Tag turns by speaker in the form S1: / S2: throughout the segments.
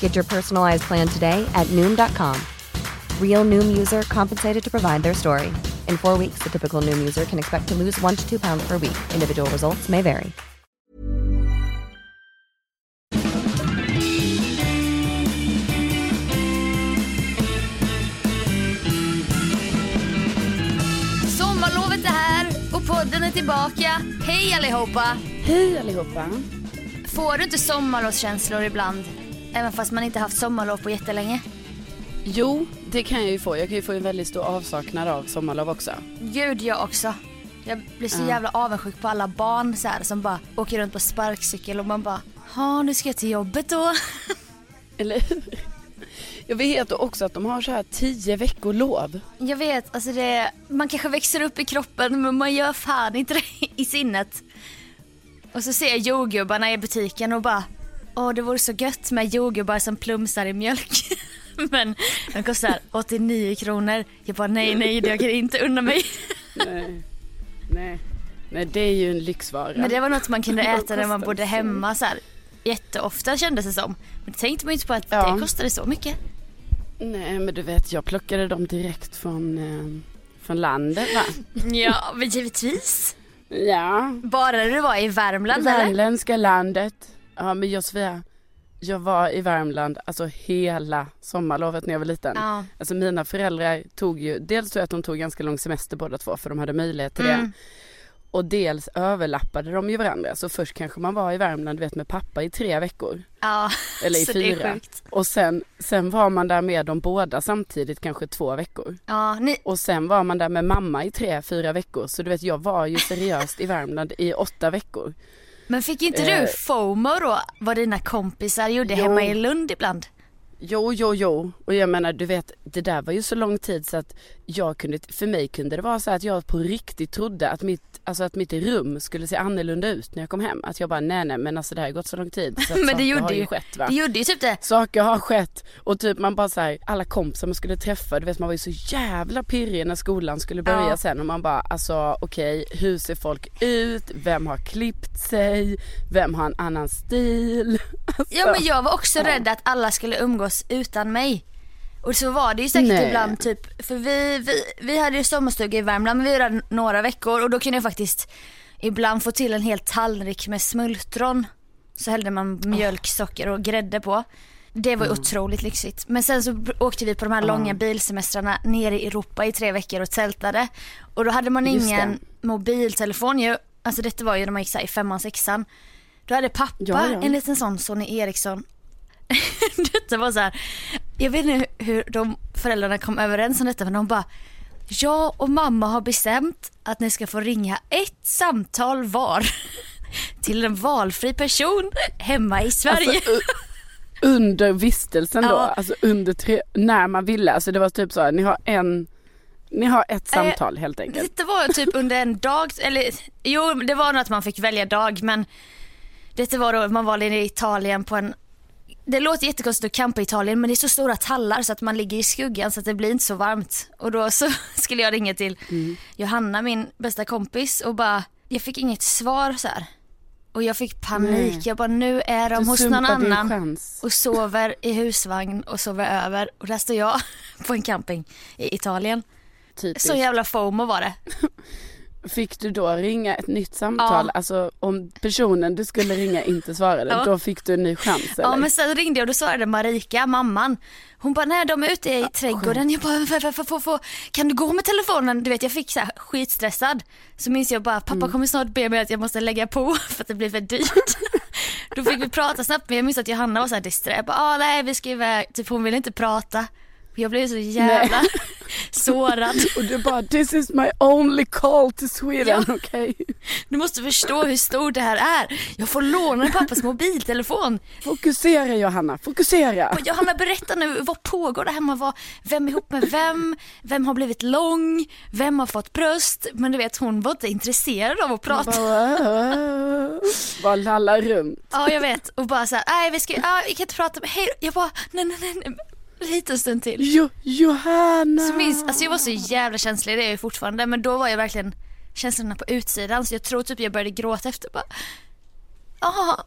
S1: Get your personalized plan today at Noom.com. Real Noom user compensated to provide their story. In four weeks, the typical Noom user can expect to lose one to two pounds per week. Individual results may vary.
S2: Sommarlovet är här och podden är tillbaka. Hej allihopa!
S3: Hej allihopa.
S2: Får du inte sommarlovskänslor ibland? Även fast man inte haft sommarlov på jättelänge?
S3: Jo, det kan jag ju få. Jag kan ju få en väldigt stor avsaknad av sommarlov också.
S2: Gud, jag också. Jag blir så
S3: Ja.
S2: jävla avundsjuk på alla barn så här, som bara åker runt på sparkcykel och man bara, ja nu ska jag till jobbet då.
S3: Eller hur? Jag vet också att de har så här tio veckor lov.
S2: Jag vet, alltså det, man kanske växer upp i kroppen men man gör fan inte det i sinnet. Och så ser jag jordgubbarna i butiken och bara, åh det vore så gött med jordgubbar som plumsar i mjölk. men de kostar 89 kronor. Jag bara nej nej det jag kan inte unna mig.
S3: Nej. Nej. Nej, det är ju en lyxvara.
S2: Men det var något man kunde äta när man bodde hemma så här. Jätteofta kändes det som. Men det tänkte man ju inte på att
S3: Ja.
S2: det kostade så mycket.
S3: Nej, men du vet, jag plockade dem direkt från, eh, från landet va?
S2: Ja men givetvis.
S3: Ja,
S2: Bara när du var i Värmland
S3: det
S2: eller?
S3: värmländska landet. Ja, men Josefia, jag var i Värmland alltså hela sommarlovet när jag var liten.
S2: Ja.
S3: Alltså mina föräldrar tog ju, dels tror jag att de tog ganska lång semester båda två för de hade möjlighet till
S2: Mm.
S3: det. Och dels överlappade de ju varandra. Så först kanske man var i Värmland vet med pappa i tre veckor.
S2: Ja,
S3: Eller i
S2: så det är
S3: fyra. Och sen, sen var man där med dem båda samtidigt kanske två veckor.
S2: Ja, ni,
S3: Och sen var man där med mamma i tre, fyra veckor. Så du vet jag var ju seriöst i Värmland i åtta veckor.
S2: Men fick inte
S3: Eh.
S2: du FOMO då? Vad dina kompisar gjorde
S3: Jo.
S2: hemma i Lund ibland?
S3: Jo, jo, jo. Och jag menar, du vet, det där var ju så lång tid så att jag kunde, för mig kunde det vara så att jag på riktigt trodde att mitt, alltså att mitt rum skulle se annorlunda ut när jag kom hem. Att jag bara, nej, nej, men alltså det har gått så lång tid så
S2: Men det gjorde
S3: har ju skett va.
S2: Det gjorde ju typ det.
S3: Saker har skett och typ man bara såhär, alla kompisar man skulle träffa, du vet man var ju så jävla pirrig när skolan skulle börja
S2: Ja.
S3: sen och man bara alltså okej hur ser folk ut, vem har klippt sig, vem har en annan stil? Alltså,
S2: Ja men jag var också rädd att alla skulle umgås utan mig. Och så var det ju säkert
S3: Nej.
S2: ibland typ, för vi, vi, vi hade ju sommarstuga i Värmland men vi var där några veckor och då kunde jag faktiskt ibland få till en hel tallrik med smultron. Så hällde man mjölk, socker och grädde på. Det var ju otroligt lyxigt. Men sen så åkte vi på de här långa bilsemestrarna ner i Europa i tre veckor och tältade. Och då hade man ingen mobiltelefon ju. Alltså detta var ju när man gick så i femman, sexan. Då hade pappa
S3: Ja, ja.
S2: en liten sån Sony Ericsson detta var så här, jag vet inte hur de föräldrarna kom överens om detta men de bara jag och mamma har bestämt att ni ska få ringa ett samtal var till en valfri person hemma i Sverige.
S3: Alltså, under vistelsen då,
S2: Ja.
S3: alltså under tre, när man ville. Alltså det var typ så här, ni har en, ni har ett
S2: Eh,
S3: samtal helt enkelt.
S2: Detta var typ under en dag, eller jo det var nog att man fick välja dag men detta var då man var i Italien på en det låter jättekonstigt att campa i Italien men det är så stora tallar så att man ligger i skuggan så att det blir inte så varmt. Och då så skulle jag ringa till Johanna min bästa kompis och bara, jag fick inget svar så här. Och jag fick panik,
S3: Nej.
S2: jag bara nu är de
S3: Du
S2: hos någon annan och sover i husvagn och sover över och där står jag på en camping i Italien.
S3: Typiskt.
S2: Så jävla fomo var det.
S3: Fick du då ringa ett nytt samtal?
S2: Ja.
S3: Alltså om personen du skulle ringa inte svarade,
S2: Ja.
S3: då fick du en ny chans eller?
S2: Ja men sen ringde jag och då svarade Marika, mamman. Hon bara, nej de är ute i trädgården. Jag bara, "F- f- f- f- f- kan du gå med telefonen? Du vet jag fick så här skitstressad. Så minns jag bara, pappa
S3: Mm.
S2: kommer snart be mig att jag måste lägga på för att det blir för dyrt. då fick vi prata snabbt men jag minns att Johanna var så här disträ. Jag bara, ah, nej vi ska iväg. Typ hon ville inte prata. Jag blev så jävla sårad.
S3: Och du bara, this is my only call to Sweden,
S2: Ja.
S3: okej?
S2: Du måste förstå hur stort det här är. Jag får låna pappas mobiltelefon.
S3: Fokusera Johanna, fokusera!
S2: Och Johanna berätta nu, vad pågår där hemma? Vad, vem är ihop med vem? Vem har blivit lång? Vem har fått bröst? Men du vet hon var inte intresserad av att prata.
S3: Bara, bara lallar runt.
S2: Ja jag vet och bara såhär, nej vi ska, ja, vi kan inte prata med, hej Jag bara, nej nej nej, nej. liten stund till.
S3: Jo, Johanna!
S2: Så minns, alltså jag var så jävla känslig, det är jag ju fortfarande men då var jag verkligen känslorna på utsidan så jag tror typ jag började gråta efter bara, ja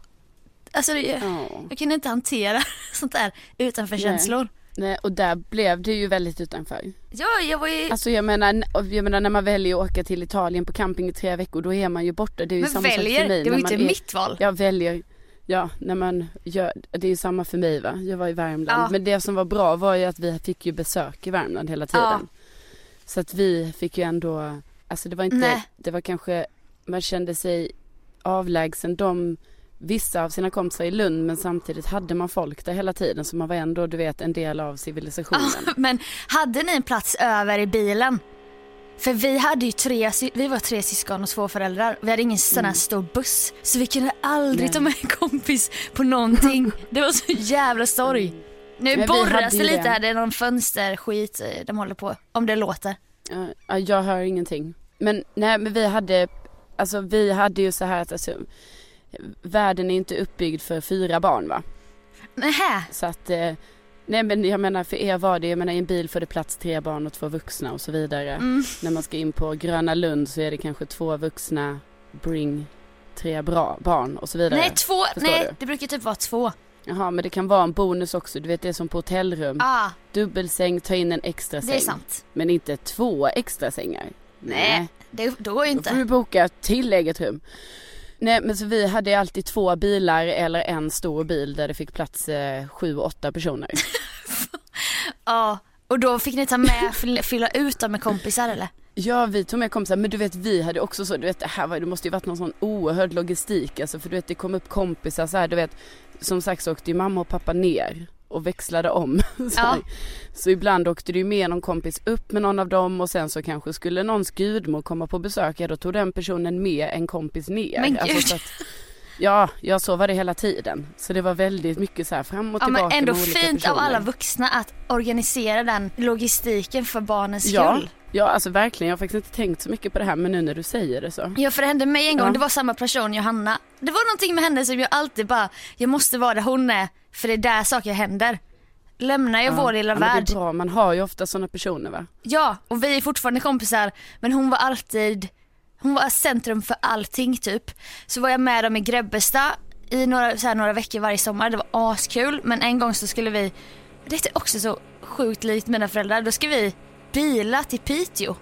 S2: Alltså det,
S3: Ja.
S2: jag kunde inte hantera sånt där utanför
S3: Nej.
S2: känslor.
S3: Nej, och där blev det ju väldigt utanför.
S2: Ja, jag var ju...
S3: Alltså jag menar, jag menar när man väljer att åka till Italien på camping i tre veckor då är man ju borta. Det är ju
S2: men
S3: samma sak
S2: väljer,
S3: för mig.
S2: det var ju inte
S3: är,
S2: mitt val.
S3: Jag väljer, ja när man gör, det är ju samma för mig va. Jag var i Värmland.
S2: Ja.
S3: Men det som var bra var ju att vi fick ju besök i Värmland hela tiden.
S2: Ja.
S3: Så att vi fick ju ändå, alltså det var inte,
S2: Nej.
S3: det var kanske, man kände sig avlägsen. De, vissa av sina kompisar i Lund men samtidigt hade man folk där hela tiden så man var ändå du vet en del av civilisationen.
S2: Men hade ni en plats över i bilen? För vi hade ju tre, vi var tre syskon och två föräldrar. Vi hade ingen sån här stor buss. Så vi kunde aldrig
S3: Mm. Nej.
S2: ta med en kompis på någonting. Det var så jävla sorg. Nu
S3: Men vi
S2: borras det lite här, det är någon fönsterskit eh, de håller på. Om det låter.
S3: Ja, jag hör ingenting. Men nej men vi hade, alltså vi hade ju så här att alltså, världen är inte uppbyggd för fyra barn va.
S2: Nähä.
S3: Så att, eh, nej men jag menar för er var det, jag menar i en bil får det plats tre barn och två vuxna och så vidare.
S2: Mm.
S3: När man ska in på Gröna Lund så är det kanske två vuxna, bring tre bra barn och så vidare.
S2: Nej, två,
S3: Förstår
S2: nej
S3: du?
S2: det brukar typ vara två.
S3: Jaha men det kan vara en bonus också, du vet det är som på hotellrum.
S2: Ah,
S3: Dubbelsäng, ta in en extra
S2: det
S3: säng.
S2: är sant.
S3: Men inte två extra sängar.
S2: Nej, det, då går ju
S3: Då får
S2: inte.
S3: du boka till eget rum. Nej men så vi hade alltid två bilar eller en stor bil där det fick plats eh, sju, åtta personer.
S2: Ja, och då fick ni ta med, fylla- ut dem med kompisar eller?
S3: Ja vi tog med kompisar men du vet vi hade också så, du vet det här var, det måste ju varit någon sån oerhörd logistik alltså för du vet det kom upp kompisar så här, du vet som sagt så åkte ju mamma och pappa ner och växlade om. så,
S2: Ja.
S3: så ibland åkte det ju med någon kompis upp med någon av dem och sen så kanske skulle någons gudmor komma på besök, ja då tog den personen med en kompis ner.
S2: Men
S3: Alltså,
S2: gud.
S3: så att, ja, ja så var det hela tiden. Så det var väldigt mycket så här fram och
S2: Ja
S3: tillbaka
S2: men ändå fint av
S3: personer.
S2: alla vuxna att organisera den logistiken för barnens skull.
S3: ja alltså verkligen. Jag har faktiskt inte tänkt så mycket på det här men nu när du säger det så.
S2: Ja för det hände mig en gång,
S3: Ja.
S2: det var samma person Johanna. Det var någonting med henne som jag alltid bara, jag måste vara där hon är för det är där saker händer. Lämnar jag vår lilla
S3: ja,
S2: värld.
S3: Det är bra, man har ju ofta sådana personer va?
S2: Ja och vi är fortfarande kompisar men hon var alltid, hon var centrum för allting typ. Så var jag med dem i Grebbestad i några, så här, några veckor varje sommar, det var askul men en gång så skulle vi, det är också så sjukt likt mina föräldrar, då ska vi bila till Piteå.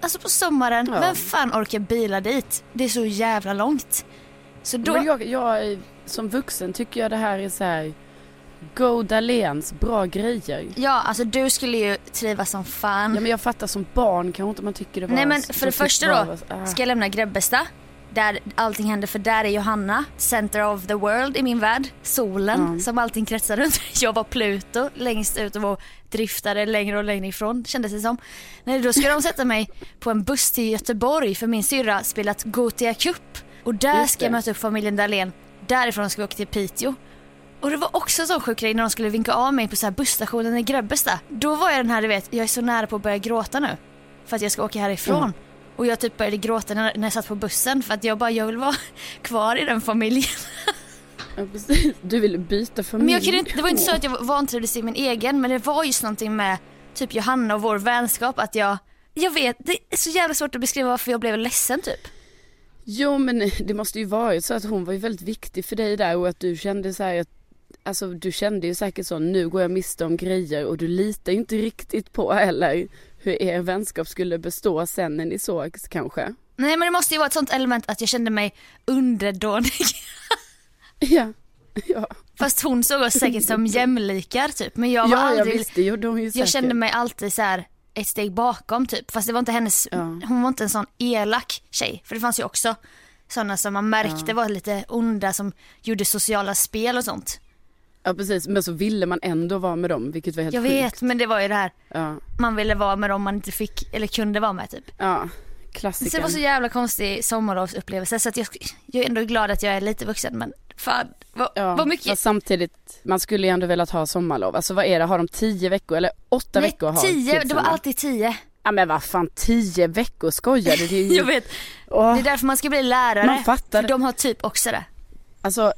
S2: Alltså på sommaren,
S3: Ja.
S2: vem fan orkar bila dit? Det är så jävla långt. Så då,
S3: Men jag, jag, som vuxen tycker jag det här är så här Go Dahléns, bra grejer.
S2: ja alltså du skulle ju trivas som fan.
S3: Ja men jag fattar som barn kanske inte man tycker det var
S2: Nej men för det första då,
S3: ah.
S2: ska jag lämna Grebbestad där allting händer för där är Johanna, center of the world i min värld. Solen som allting kretsar runt. Jag var Pluto längst ut och driftade längre och längre ifrån kändes det som. Nej, då ska de sätta mig på en buss till Göteborg för min syrra spelat Gothia Cup. Och där ska jag möta upp familjen Dahlén. Därifrån ska vi åka till Piteå. Och det var också en sån sjuk grej när de skulle vinka av mig på så här busstationen i Grebbestad. Då var jag den här, du vet, jag är så nära på att börja gråta nu. För att jag ska åka härifrån. Och jag typ började gråta när, när jag satt på bussen för att jag bara, jag vill vara kvar i den familjen.
S3: Ja, precis. Du ville byta familj.
S2: Men jag kunde inte, det var inte så att jag vantrivdes i min egen men det var just någonting med typ Johanna och vår vänskap att jag, jag vet, det är så jävla svårt att beskriva varför jag blev ledsen typ.
S3: Jo men det måste ju varit så att hon var ju väldigt viktig för dig där och att du kände så här att Alltså du kände ju säkert så, nu går jag miste om grejer och du litar ju inte riktigt på heller hur er vänskap skulle bestå sen när ni sågs kanske.
S2: Nej men det måste ju vara ett sånt element att jag kände mig underdånig.
S3: Ja, ja.
S2: Fast hon såg oss säkert som jämlikar typ. Men jag var
S3: Ja, jag
S2: aldrig,
S3: visste, gjorde hon ju säkert.
S2: jag kände mig alltid så här ett steg bakom typ. Fast det var inte hennes,
S3: Ja.
S2: hon var inte en sån elak tjej. För det fanns ju också sådana som man märkte var lite onda som gjorde sociala spel och sånt.
S3: Ja precis, men så ville man ändå vara med dem vilket var helt
S2: Jag
S3: sjukt.
S2: vet men det var ju det här,
S3: Ja,
S2: man ville vara med dem man inte fick eller kunde vara med typ.
S3: ja.
S2: Så det var så jävla konstig sommarlovsupplevelse så att jag, jag är ändå glad att jag är lite vuxen men fan vad,
S3: Ja,
S2: vad mycket.
S3: samtidigt, man skulle ju ändå velat ha sommarlov. Alltså vad är det, har de tio veckor eller åtta
S2: Nej,
S3: veckor har
S2: tio, det var alltid tio.
S3: Ja men vad fan, tio veckor skojar du? Det är ju...
S2: Jag vet,
S3: Åh,
S2: det är därför man ska bli lärare.
S3: Man fattar.
S2: För de har typ också det.
S3: Alltså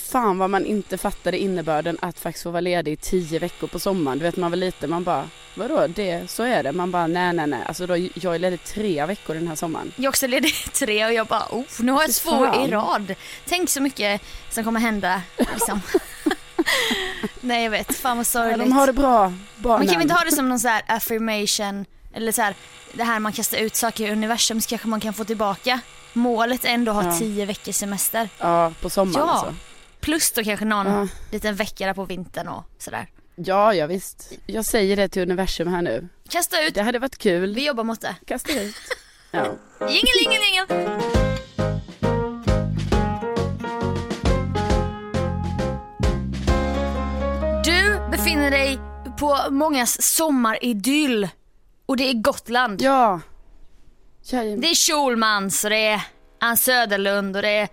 S3: fan vad man inte fattade innebörden att faktiskt få vara ledig i tio veckor på sommaren. Du vet man var lite, man bara vadå det, så är det. Man bara nej nej nej. Alltså då, jag är ledig tre veckor den här sommaren.
S2: Jag är också ledig tre och jag bara oh, nu har jag
S3: Fy
S2: två
S3: fan.
S2: i rad. Tänk så mycket som kommer hända liksom. Nej jag vet, fan vad
S3: Ja,
S2: sorgligt.
S3: de har det bra, barnen.
S2: Man kan vi inte ha det som någon så här affirmation eller så här, det här man kastar ut saker i universum så kanske man kan få tillbaka. Målet är ändå att ha
S3: Ja.
S2: tio veckors semester.
S3: Ja, på sommaren
S2: Ja.
S3: alltså.
S2: Plus då kanske någon
S3: Ja.
S2: liten vecka där på vintern och sådär.
S3: Ja, ja visst. Jag säger det till universum här nu.
S2: Kasta ut,
S3: Det hade varit kul.
S2: vi jobbar mot det.
S3: Kasta ut. Ja.
S2: Jingelingelingelingel! Du befinner dig på mångas sommaridyll och det är Gotland.
S3: Ja. Jajamän.
S2: Det är Schulmans och det är Ann Söderlund och det är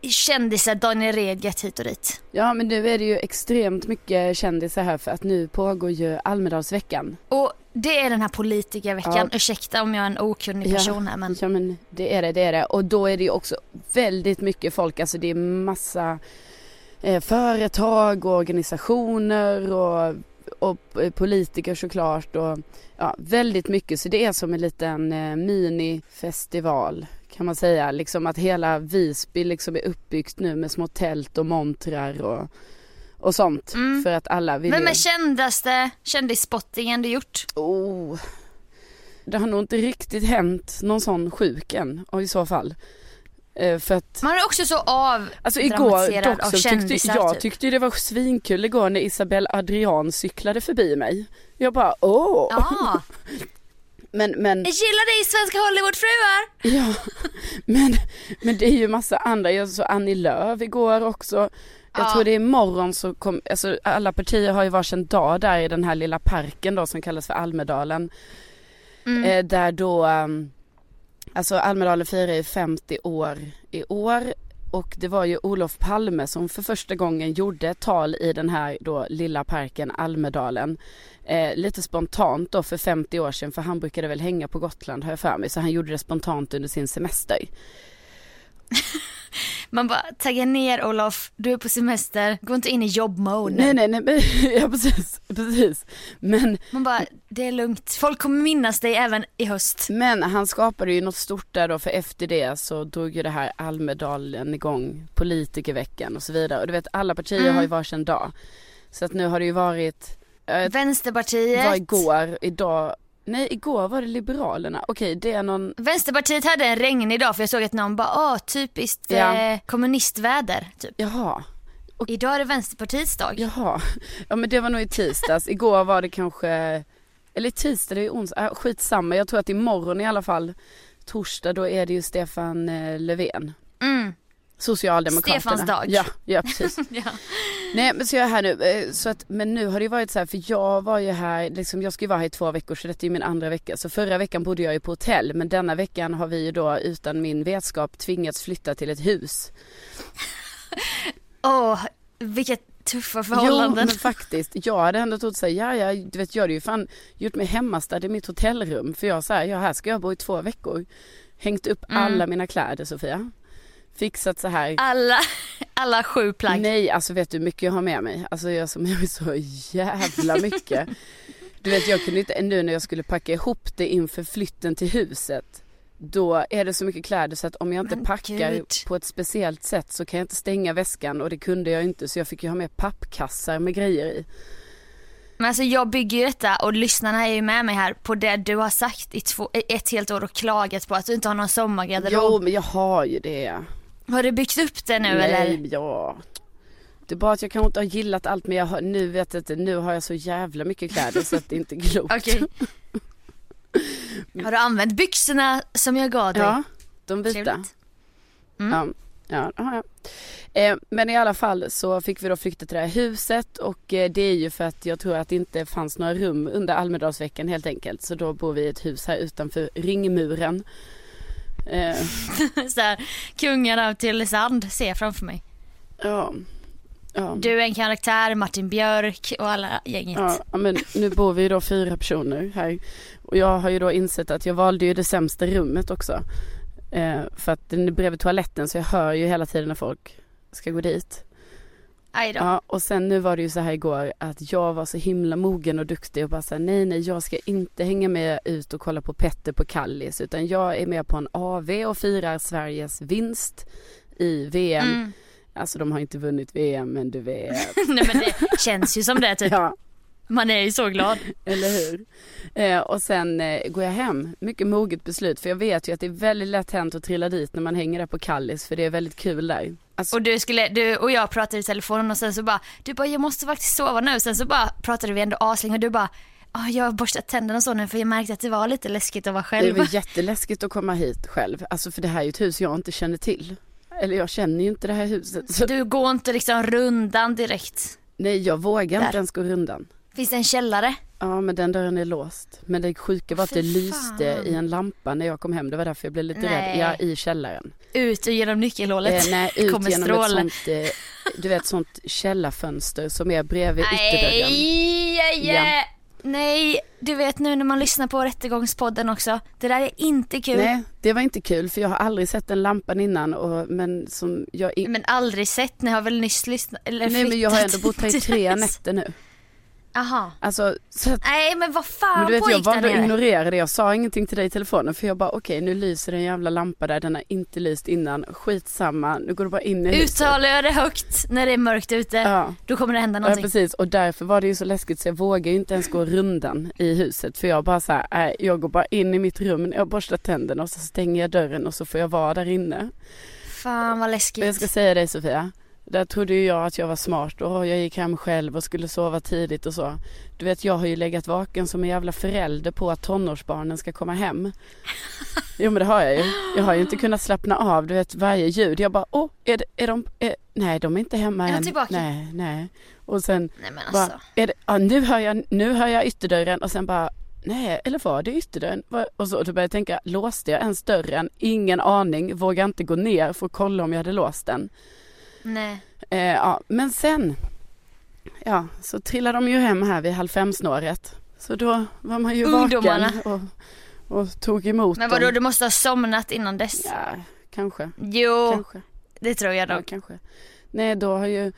S2: kändisar Daniel Redgert hit och dit.
S3: Ja men nu är det ju extremt mycket kändisar här för att nu pågår ju Almedalsveckan.
S2: Och det är den här politikerveckan.
S3: Ja.
S2: Ursäkta om jag är en okunnig person här men
S3: Ja men det är det, det är det. Och då är det ju också väldigt mycket folk, alltså det är massa eh, företag och organisationer och, och eh, politiker såklart och ja, väldigt mycket. Så det är som en liten eh, minifestival kan man säga. Liksom att hela Visby liksom är uppbyggt nu med små tält och montrar och, och sånt.
S2: Mm.
S3: För att alla vill
S2: Vem
S3: ju-
S2: är kändaste kändisspottingen du gjort?
S3: Oh. Det har nog inte riktigt hänt någon sån sjuk än och i så fall. Eh, för att
S2: Man är också så av
S3: Alltså igår dock så tyckte jag
S2: typ.
S3: tyckte det var svinkul igår när Isabelle Adrian cyklade förbi mig. Jag bara åh!
S2: Ja,
S3: Men, men,
S2: jag gillar dig svenska Hollywoodfruar.
S3: ja, men, men det är ju massa andra. Jag såg Annie Lööf igår också. Jag
S2: Ja.
S3: tror det är imorgon så kom, alltså alla partier har ju varsin dag där i den här lilla parken då som kallas för Almedalen.
S2: Mm.
S3: Eh, där då, ehm, alltså Almedalen firar ju 50 år i år. Och det var ju Olof Palme som för första gången gjorde ett tal i den här då lilla parken Almedalen. Eh, lite spontant då för 50 år sedan för han brukade väl hänga på Gotland har jag för mig. Så han gjorde det spontant under sin semester.
S2: Man bara taggar ner Olof, du är på semester, gå inte in i jobbmode.
S3: Nej nej nej, ja precis, precis. Men
S2: Man bara, det är lugnt. Folk kommer minnas dig även i höst.
S3: Men han skapade ju något stort där då för efter det så drog ju det här Almedalen igång politikerveckan och så vidare. Och du vet alla partier
S2: Mm.
S3: har ju varsin dag. Så att nu har det ju varit, eh,
S2: Vänsterpartiet.
S3: var igår, idag, nej igår var det Liberalerna. Okej det är någon,
S2: Vänsterpartiet hade en regnig dag för jag såg att någon bara, åh typiskt
S3: Ja.
S2: eh, kommunistväder. Typ.
S3: jaha,
S2: Idag är det Vänsterpartiets dag.
S3: jaha. Ja men det var nog i tisdags. igår var det kanske, eller tisdag, det är onsdag, äh, skitsamma. Jag tror att imorgon i alla fall torsdag då är det ju Stefan eh, Löfven.
S2: Mm.
S3: Socialdemokraterna.
S2: Stefans dag.
S3: Ja, ja precis.
S2: Ja.
S3: Nej men så jag är här nu, eh, så att, men nu har det ju varit så här för jag var ju här, liksom, jag ska ju vara här i två veckor så detta är min andra vecka. Så förra veckan bodde jag ju på hotell men denna veckan har vi ju då utan min vetskap tvingats flytta till ett hus.
S2: Åh, vilket tuffa förhållanden.
S3: Jo men faktiskt, jag hade ändå trott såhär, ja ja du vet jag hade ju fan gjort mig hemmastad i mitt hotellrum för jag såhär, ja här ska jag bo i två veckor. Hängt upp
S2: Mm.
S3: alla mina kläder Sofia. Fixat så här.
S2: Alla, alla sju plagg.
S3: Nej, alltså vet du hur mycket jag har med mig? Alltså jag som jag är så jävla mycket. Du vet jag kunde inte, nu när jag skulle packa ihop det inför flytten till huset. Då är det så mycket kläder så att om jag inte
S2: Men
S3: packar
S2: gud.
S3: på ett speciellt sätt så kan jag inte stänga väskan och det kunde jag inte så jag fick ju ha med pappkassar med grejer i.
S2: Men alltså jag bygger ju detta och lyssnarna är ju med mig här på det du har sagt i två, ett helt år och klagat på att du inte har någon sommargarderob.
S3: Jo men jag har ju det.
S2: Har du byggt upp det nu
S3: Nej,
S2: eller?
S3: ja. Det är bara att jag kanske inte har gillat allt men jag har, nu vet jag inte, nu har jag så jävla mycket kläder så att det inte är klokt.
S2: Okej. Har du använt byxorna som jag gav dig?
S3: Ja, de vita.
S2: Mm.
S3: Ja, ja, jag. Eh, men i alla fall så fick vi då flytta till det här huset och eh, det är ju för att jag tror att det inte fanns några rum under Almedalsveckan helt enkelt. Så då bor vi i ett hus här utanför ringmuren. Eh,
S2: Så här, kungarna av Tylösand ser jag framför mig.
S3: ja, ja.
S2: Du är en karaktär, Martin Björk och alla gänget.
S3: Ja, men nu bor vi då fyra personer här. Och jag har ju då insett att jag valde ju det sämsta rummet också. Eh, för att den är bredvid toaletten så jag hör ju hela tiden när folk ska gå dit. Ja, och sen nu var det ju så här igår att jag var så himla mogen och duktig och bara så här, nej nej jag ska inte hänga med ut och kolla på Petter på Kallis utan jag är med på en AV och firar Sveriges vinst i VM.
S2: Mm.
S3: Alltså de har inte vunnit VM men du vet.
S2: Nej men det känns ju som det typ.
S3: ja,
S2: Man är ju så glad.
S3: eller hur? Eh, och sen eh, går jag hem. Mycket moget beslut för jag vet ju att det är väldigt lätt hänt att trilla dit när man hänger där på Kallis för det är väldigt kul där. Alltså,
S2: Och du skulle, du och jag pratade i telefonen och sen så bara, du bara jag måste faktiskt sova nu. Sen så bara pratade vi ändå aslänge och du bara, ah, jag har borstat tänderna och så nu för jag märkte att det var lite läskigt att vara
S3: Det
S2: själv.
S3: var jätteläskigt att komma hit själv. Alltså för det här är ju ett hus jag inte känner till. Eller jag känner ju inte det här huset. Så,
S2: Du går inte liksom rundan direkt.
S3: nej jag vågar
S2: Där.
S3: inte ens gå rundan.
S2: Finns det en källare?
S3: Ja men den dörren är låst. Men det sjuka var att det
S2: Fy
S3: lyste
S2: fan.
S3: i en lampa när jag kom hem. Det var därför jag blev lite
S2: Nej.
S3: rädd. Ja i källaren.
S2: Ut genom nyckelhålet.
S3: Eh, nej ut
S2: kommer
S3: genom
S2: stråle.
S3: ett sånt, eh, du vet sånt källarfönster som är bredvid ytterdörren.
S2: Nej,
S3: Ja.
S2: aj. nej, du vet nu när man lyssnar på Rättegångspodden också. Det där är inte kul.
S3: Nej det var inte kul för jag har aldrig sett den lampan innan och, men som jag i-
S2: Men aldrig sett, ni har väl nyss lyssnat eller
S3: Nej men jag har ändå bott här i tre nätter nu.
S2: Aha.
S3: Alltså så att
S2: Nej men vad fan
S3: Men du vet jag valde att ignorera det. Jag sa ingenting till dig i telefonen för jag bara okej nu lyser en jävla lampa där. Den har inte lyst innan. Skitsamma. Nu går du bara in i.
S2: Uttalar jag det högt när det är mörkt ute,
S3: Ja.
S2: då kommer det hända
S3: Ja
S2: någonting.
S3: precis och därför var det ju så läskigt så jag vågar ju inte ens gå rundan i huset för jag bara så här, nej, jag går bara in i mitt rum jag borstar tänderna och så stänger jag dörren och så får jag vara där inne.
S2: Fan vad läskigt.
S3: Och jag ska säga dig Sofia, där trodde ju jag att jag var smart och jag gick hem själv och skulle sova tidigt och så. Du vet jag har ju legat vaken som en jävla förälder på att tonårsbarnen ska komma hem. Jo men det har jag ju. Jag har ju inte kunnat slappna av, du vet varje ljud. Jag bara, åh, är, det, är de, är, nej de är inte hemma
S2: Är de
S3: än.
S2: tillbaka?
S3: Nej, nej. Och sen
S2: Nej men
S3: bara,
S2: alltså.
S3: är det, ja, nu, hör jag, nu hör jag ytterdörren och sen bara Nej, eller var det ytterdörren? Och så då började jag tänka, låste jag ens dörren? Ingen aning, vågade inte gå ner för att kolla om jag hade låst den.
S2: Nej.
S3: Eh, ja, men sen, ja, så trillade de ju hem här vid halv fem snåret. Så då var man ju
S2: Ungdomarna.
S3: vaken och, och tog emot
S2: Men vadå
S3: dem.
S2: du måste ha somnat innan dess?
S3: Ja, kanske,
S2: Jo,
S3: kanske.
S2: det tror jag
S3: Ja,
S2: nog.
S3: kanske. Nej, då har ju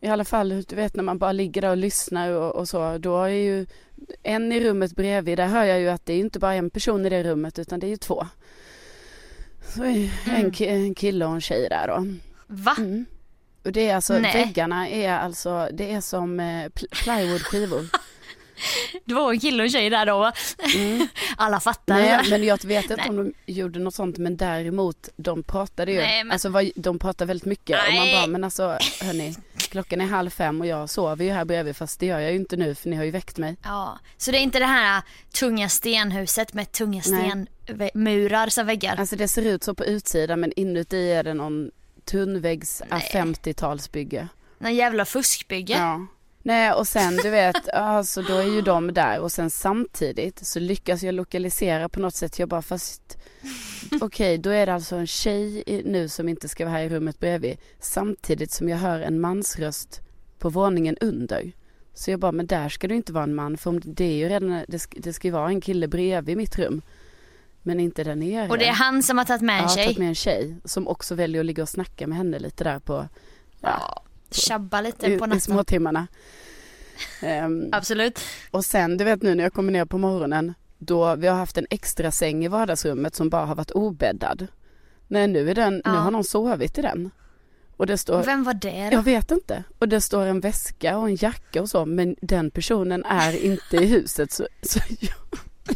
S3: i alla fall, du vet när man bara ligger där och lyssnar och, och så, då är ju en i rummet bredvid, där hör jag ju att det är inte bara en person i det rummet utan det är ju två. Så är en,
S2: Mm.
S3: ki- en kille och en tjej där då.
S2: Va?
S3: Mm. Och det är alltså,
S2: Nej.
S3: väggarna är alltså, det är som eh, pl- plywoodskivor.
S2: Det var en kille och en tjej där då va?
S3: Mm.
S2: Alla fattar.
S3: Nej, men jag vet inte
S2: Nej.
S3: om de gjorde något sånt men däremot de pratade ju,
S2: Nej, men-
S3: alltså de pratade väldigt mycket och man
S2: Nej.
S3: bara men alltså hörni, klockan är halv fem och jag sover ju här bredvid fast det gör jag ju inte nu för ni har ju väckt mig.
S2: Ja, så det är inte det här tunga stenhuset med tunga stenmurar som väggar?
S3: Alltså det ser ut så på utsidan men inuti är det någon tunnväggs
S2: Nej.
S3: 50-talsbygge.
S2: Någon jävla fuskbygge?
S3: Ja. Nej och sen du vet, alltså då är ju de där och sen samtidigt så lyckas jag lokalisera på något sätt. Jag bara fast okej då är det alltså en tjej nu som inte ska vara här i rummet bredvid. Samtidigt som jag hör en mansröst på våningen under. Så jag bara, men där ska det inte vara en man för det är ju redan, det ska, det ska ju vara en kille bredvid mitt rum. Men inte där nere.
S2: Och det är han som har tagit med en
S3: Ja,
S2: tjej?
S3: tagit med en tjej som också väljer att ligga och snacka med henne lite där på, ja,
S2: Ja, tjabba lite
S3: i,
S2: på
S3: i
S2: natten.
S3: småtimmarna. Ehm,
S2: Absolut.
S3: och sen du vet nu när jag kommer ner på morgonen då vi har haft en extra säng i vardagsrummet som bara har varit obäddad. Nej nu är den, nu
S2: Ja.
S3: har någon sovit i den. Och det står,
S2: Vem var det då?
S3: jag vet inte. Och det står en väska och en jacka och så men den personen är inte i huset så, så jag,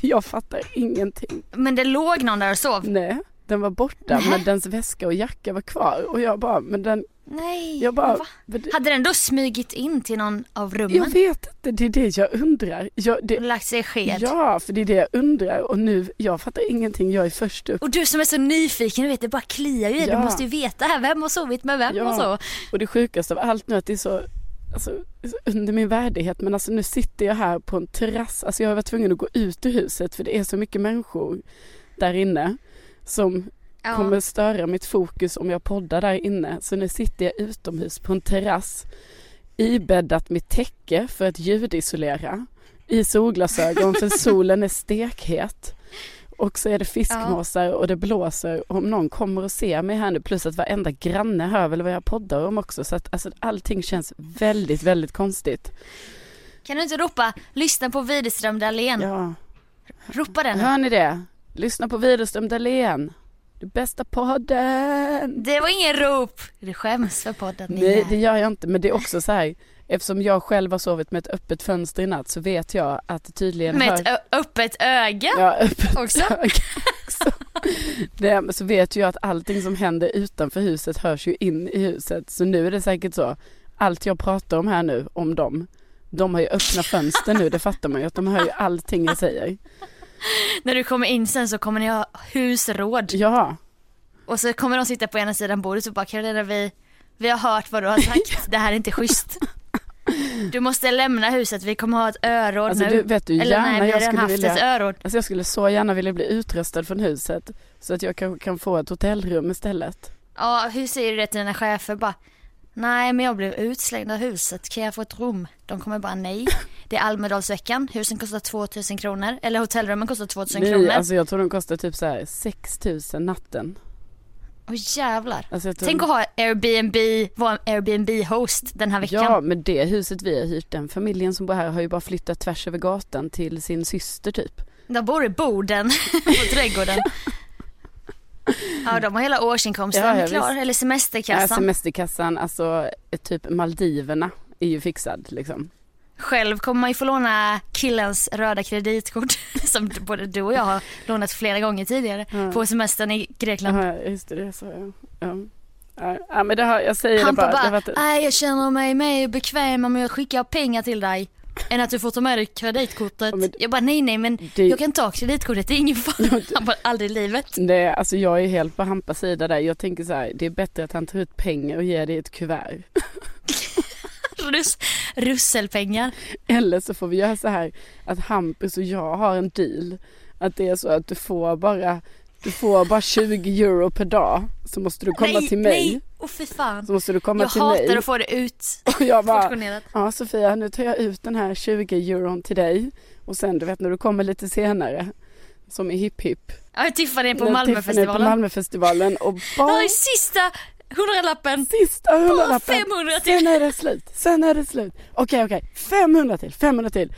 S3: jag fattar ingenting.
S2: Men det låg någon där och sov?
S3: Nej, den var borta
S2: Nähä.
S3: men dens väska och jacka var kvar och jag bara, men den,
S2: Nej,
S3: jag bara, det-
S2: Hade den då smugit in till någon av
S3: jag
S2: rummen?
S3: vet inte, det är det jag undrar. Jag, det,
S2: lagt sig i sked?
S3: Ja, för det är det jag undrar och nu, jag fattar ingenting, jag är först upp.
S2: Och du som är så nyfiken, du vet det bara kliar ju i.
S3: Ja.
S2: Du måste ju veta här, vem har sovit med vem
S3: Ja.
S2: och så.
S3: Och det sjukaste av allt nu att det är så, alltså, under min värdighet men alltså nu sitter jag här på en terrass, alltså jag varit tvungen att gå ut ur huset för det är så mycket människor där inne som
S2: Ja.
S3: kommer störa mitt fokus om jag poddar där inne. Så nu sitter jag utomhus på en terrass ibäddat mitt täcke för att ljudisolera i solglasögon för solen är stekhet. Och så är det fiskmåsar och det blåser. Om någon kommer och ser mig här nu plus att varenda granne hör väl vad jag poddar om också. Så att alltså, allting känns väldigt, väldigt konstigt.
S2: Kan du inte ropa, lyssna på Widerström Dahlén?
S3: Ja.
S2: Ropa den.
S3: Hör ni det? Lyssna på Widerström Dahlén. Det bästa podden.
S2: Det var ingen rop. Du skäms för podden.
S3: Nej, det gör jag inte. Men det är också så här. Eftersom jag själv har sovit med ett öppet fönster i natt så vet jag att tydligen
S2: Med
S3: hör...
S2: ett öppet öga
S3: Ja, öppet
S2: också.
S3: öga också. Det, så vet jag att allting som händer utanför huset hörs ju in i huset. Så nu är det säkert så. Allt jag pratar om här nu, om dem. De har ju öppna fönster nu, det fattar man ju. Att de hör ju allting jag säger.
S2: När du kommer in sen så kommer ni ha husråd.
S3: Ja,
S2: Och så kommer de sitta på ena sidan bordet och bara Karolina vi, vi har hört vad du har sagt. Det här är inte schysst. Du måste lämna huset, vi kommer ha ett öråd
S3: alltså
S2: nu.
S3: du vet du
S2: Eller nej,
S3: gärna
S2: vi
S3: jag
S2: har redan haft
S3: vilja...
S2: ett öråd.
S3: Alltså jag skulle så gärna vilja bli utröstad från huset. Så att jag kanske kan få ett hotellrum istället.
S2: Ja, hur säger du det till dina chefer? Bara, nej men jag blev utslängd av huset, kan jag få ett rum? De kommer bara nej. Det är Almedalsveckan, husen kostar 2000 kronor. Eller hotellrummen kostar 2000
S3: Nej,
S2: kronor.
S3: alltså jag tror de kostar typ så här 6 000 natten.
S2: Åh jävlar.
S3: Alltså tror...
S2: Tänk att ha Airbnb, vara en Airbnb-host den här veckan.
S3: Ja, men det huset vi har hyrt, den familjen som bor här har ju bara flyttat tvärs över gatan till sin syster typ.
S2: De bor i Boden, på trädgården. Ja, de har hela årsinkomsten
S3: Ja, ja,
S2: klar,
S3: visst.
S2: eller
S3: Ja,
S2: semesterkassan.
S3: semesterkassan, alltså typ Maldiverna är ju fixad liksom.
S2: Själv kommer man ju få låna killens röda kreditkort som både du och jag har lånat flera gånger tidigare
S3: Ja.
S2: på semestern i Grekland.
S3: Ja, just det, det sa jag. Ja. Ja, ja, men det har, jag säger
S2: Han
S3: det bara.
S2: bara,
S3: det
S2: nej jag känner mig mer bekväm om jag skickar pengar till dig än att du får ta med dig kreditkortet.
S3: Ja,
S2: Jag bara nej nej men
S3: Det-
S2: jag kan ta kreditkortet, det är ingen fara. Han bara aldrig i livet.
S3: det, alltså jag är helt på Hampas sida där. Jag tänker så här, det är bättre att han tar ut pengar och ger dig ett kuvert.
S2: Rus, russelpengar.
S3: Eller så får vi göra så här att Hampus och jag har en deal. Att det är så att du får bara, du får bara 20 euro per dag. Så måste du komma
S2: nej,
S3: till mig.
S2: nej, och för fan.
S3: Så måste du komma
S2: Jag
S3: till
S2: hatar
S3: mig.
S2: att få det ut
S3: Och jag bara, ja Sofia nu tar jag ut den här 20 euron till dig. Och sen du vet när du kommer lite senare. Som i hipp hipp.
S2: Ja, Tiffany på
S3: När Tiffany är på
S2: Malmöfestivalen.
S3: Malmöfestivalen och bara
S2: är sista hundralappen.
S3: sista hundralappen.
S2: 500 till.
S3: Sen är det slut. Sen är det slut. Okej okej, 500 till, 500 till.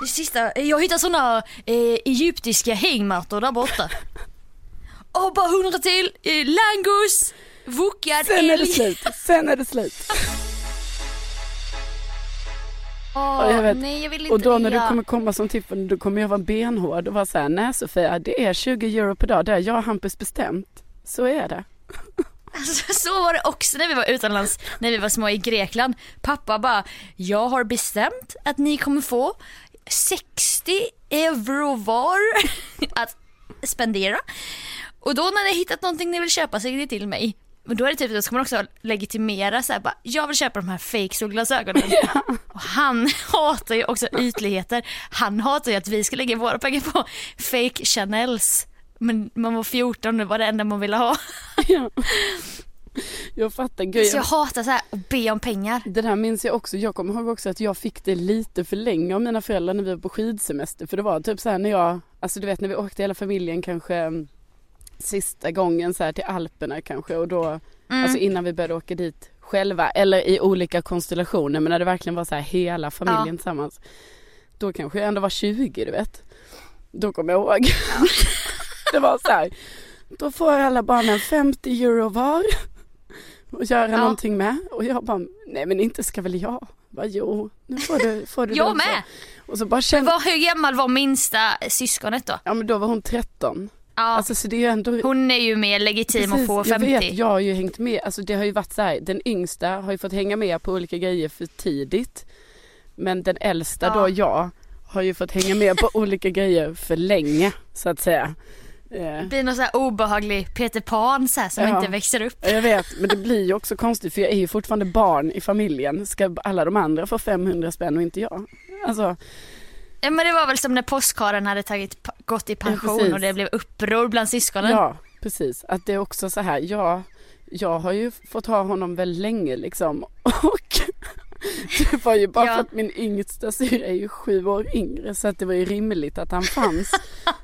S2: Det sista, jag hittade såna eh, egyptiska hängmattor där borta. Och bara hundra till, eh, langos, wokad
S3: Sen är det slut. Sen är det slut. Ja, jag vet.
S2: nej jag vill inte
S3: Och då när du kommer komma som Tiffany då kommer jag vara benhård och vara såhär, nej Sofia det är 20 euro per dag, det har jag och Hampus bestämt. Så är det.
S2: Alltså, så var det också när vi var utomlands, när vi var små i Grekland. Pappa bara, jag har bestämt att ni kommer få 60 euro var att spendera. Och då när ni hittat någonting ni vill köpa säger ni till mig. Men då är det typ, då ska man också legitimera så här, bara, jag vill köpa de här fake solglasögonen. Och han hatar ju också ytligheter. Han hatar ju att vi ska lägga våra pengar på fake Chanels. Men man var 14 det var det enda man ville ha.
S3: Ja. Jag fattar. Gud,
S2: Så jag hatar så här att be om pengar.
S3: Det där minns jag också. Jag kommer ihåg också att jag fick det lite för länge av mina föräldrar när vi var på skidsemester. För det var typ så här när jag, alltså du vet när vi åkte hela familjen kanske mm, sista gången så här till Alperna kanske och då, alltså innan vi började åka dit själva eller i olika konstellationer men när det verkligen var så här hela familjen
S2: Ja.
S3: tillsammans. Då kanske jag ändå var 20 du vet. Då kommer jag ihåg. det var så här. Då får alla barnen 50 euro var och göra
S2: Ja.
S3: någonting med. Och jag bara, nej men inte ska väl jag? Bara, jo, nu får du, får du det
S2: Jag
S3: också.
S2: med.
S3: Och så bara
S2: Men
S3: kände,
S2: vad, hur gammal var minsta syskonet då?
S3: ja men då var hon 13.
S2: Ja,
S3: Alltså så det är ändå
S2: hon är ju mer legitim att få 50.
S3: Jag vet, jag har ju hängt med. Alltså det har ju varit så här, den yngsta har ju fått hänga med på olika grejer för tidigt. Men den äldsta
S2: Ja.
S3: då, jag, har ju fått hänga med på olika grejer för länge så att säga. Eh,
S2: Det blir någon så här obehaglig Peter Pan så här, som
S3: Ja.
S2: inte växer upp.
S3: jag vet, men det blir ju också konstigt för jag är ju fortfarande barn i familjen. Ska alla de andra få 500 spänn och inte jag? Alltså,
S2: Ja, men det var väl som när påskharen hade tagit, gått i pension
S3: precis.
S2: och det blev uppror bland syskonen.
S3: ja precis. Att det är också så här, ja, jag har ju fått ha honom väldigt länge liksom. Och det var ju bara
S2: Ja.
S3: för att min yngsta syrra är ju sju år yngre så att det var ju rimligt att han fanns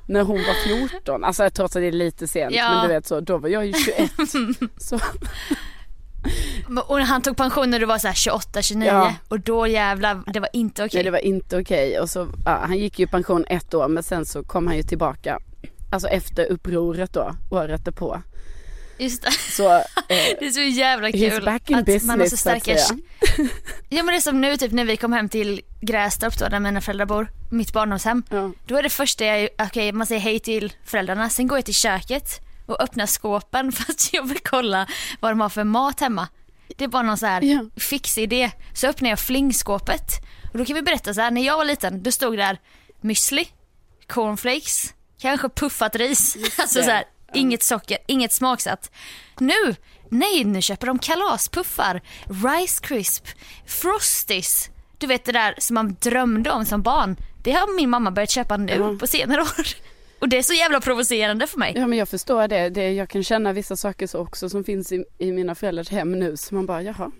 S3: när hon var 14. Alltså trots att det är lite sent
S2: Ja.
S3: men du vet så, då var jag ju 21. så
S2: Och han tog pension när du var så här 28, 29
S3: Ja.
S2: och då jävlar, det var inte okej.
S3: nej, det var inte okej. Och så, ja, han gick ju pension ett år men sen så kom han ju tillbaka. Alltså efter upproret då, året därpå.
S2: Just det.
S3: Så eh,
S2: Det är så jävla kul att man har
S3: business
S2: så
S3: så
S2: starka
S3: säga.
S2: Ja men det är som nu typ när vi kom hem till Grästorp då där mina föräldrar bor, mitt barndomshem.
S3: Ja.
S2: Då är det första jag, okej man säger hej till föräldrarna, sen går jag till köket och öppnar skåpen för att jag vill kolla vad de har för mat hemma. Det är bara någon så här
S3: Ja.
S2: fix idé. Så öppnar jag flingskåpet och då kan vi berätta så här, när jag var liten då stod där müsli, cornflakes, kanske puffat ris. Alltså så här, inget socker, inget smaksatt. Nu, nej nu köper de kalaspuffar, Rice Crisp, Frosties. Du vet det där som man drömde om som barn. Det har min mamma börjat köpa nu
S3: Ja.
S2: på senare år. Och det är så jävla provocerande för mig.
S3: Ja men jag förstår det. det. Jag kan känna vissa saker så också som finns i, i mina föräldrars hem nu. Så man bara jaha.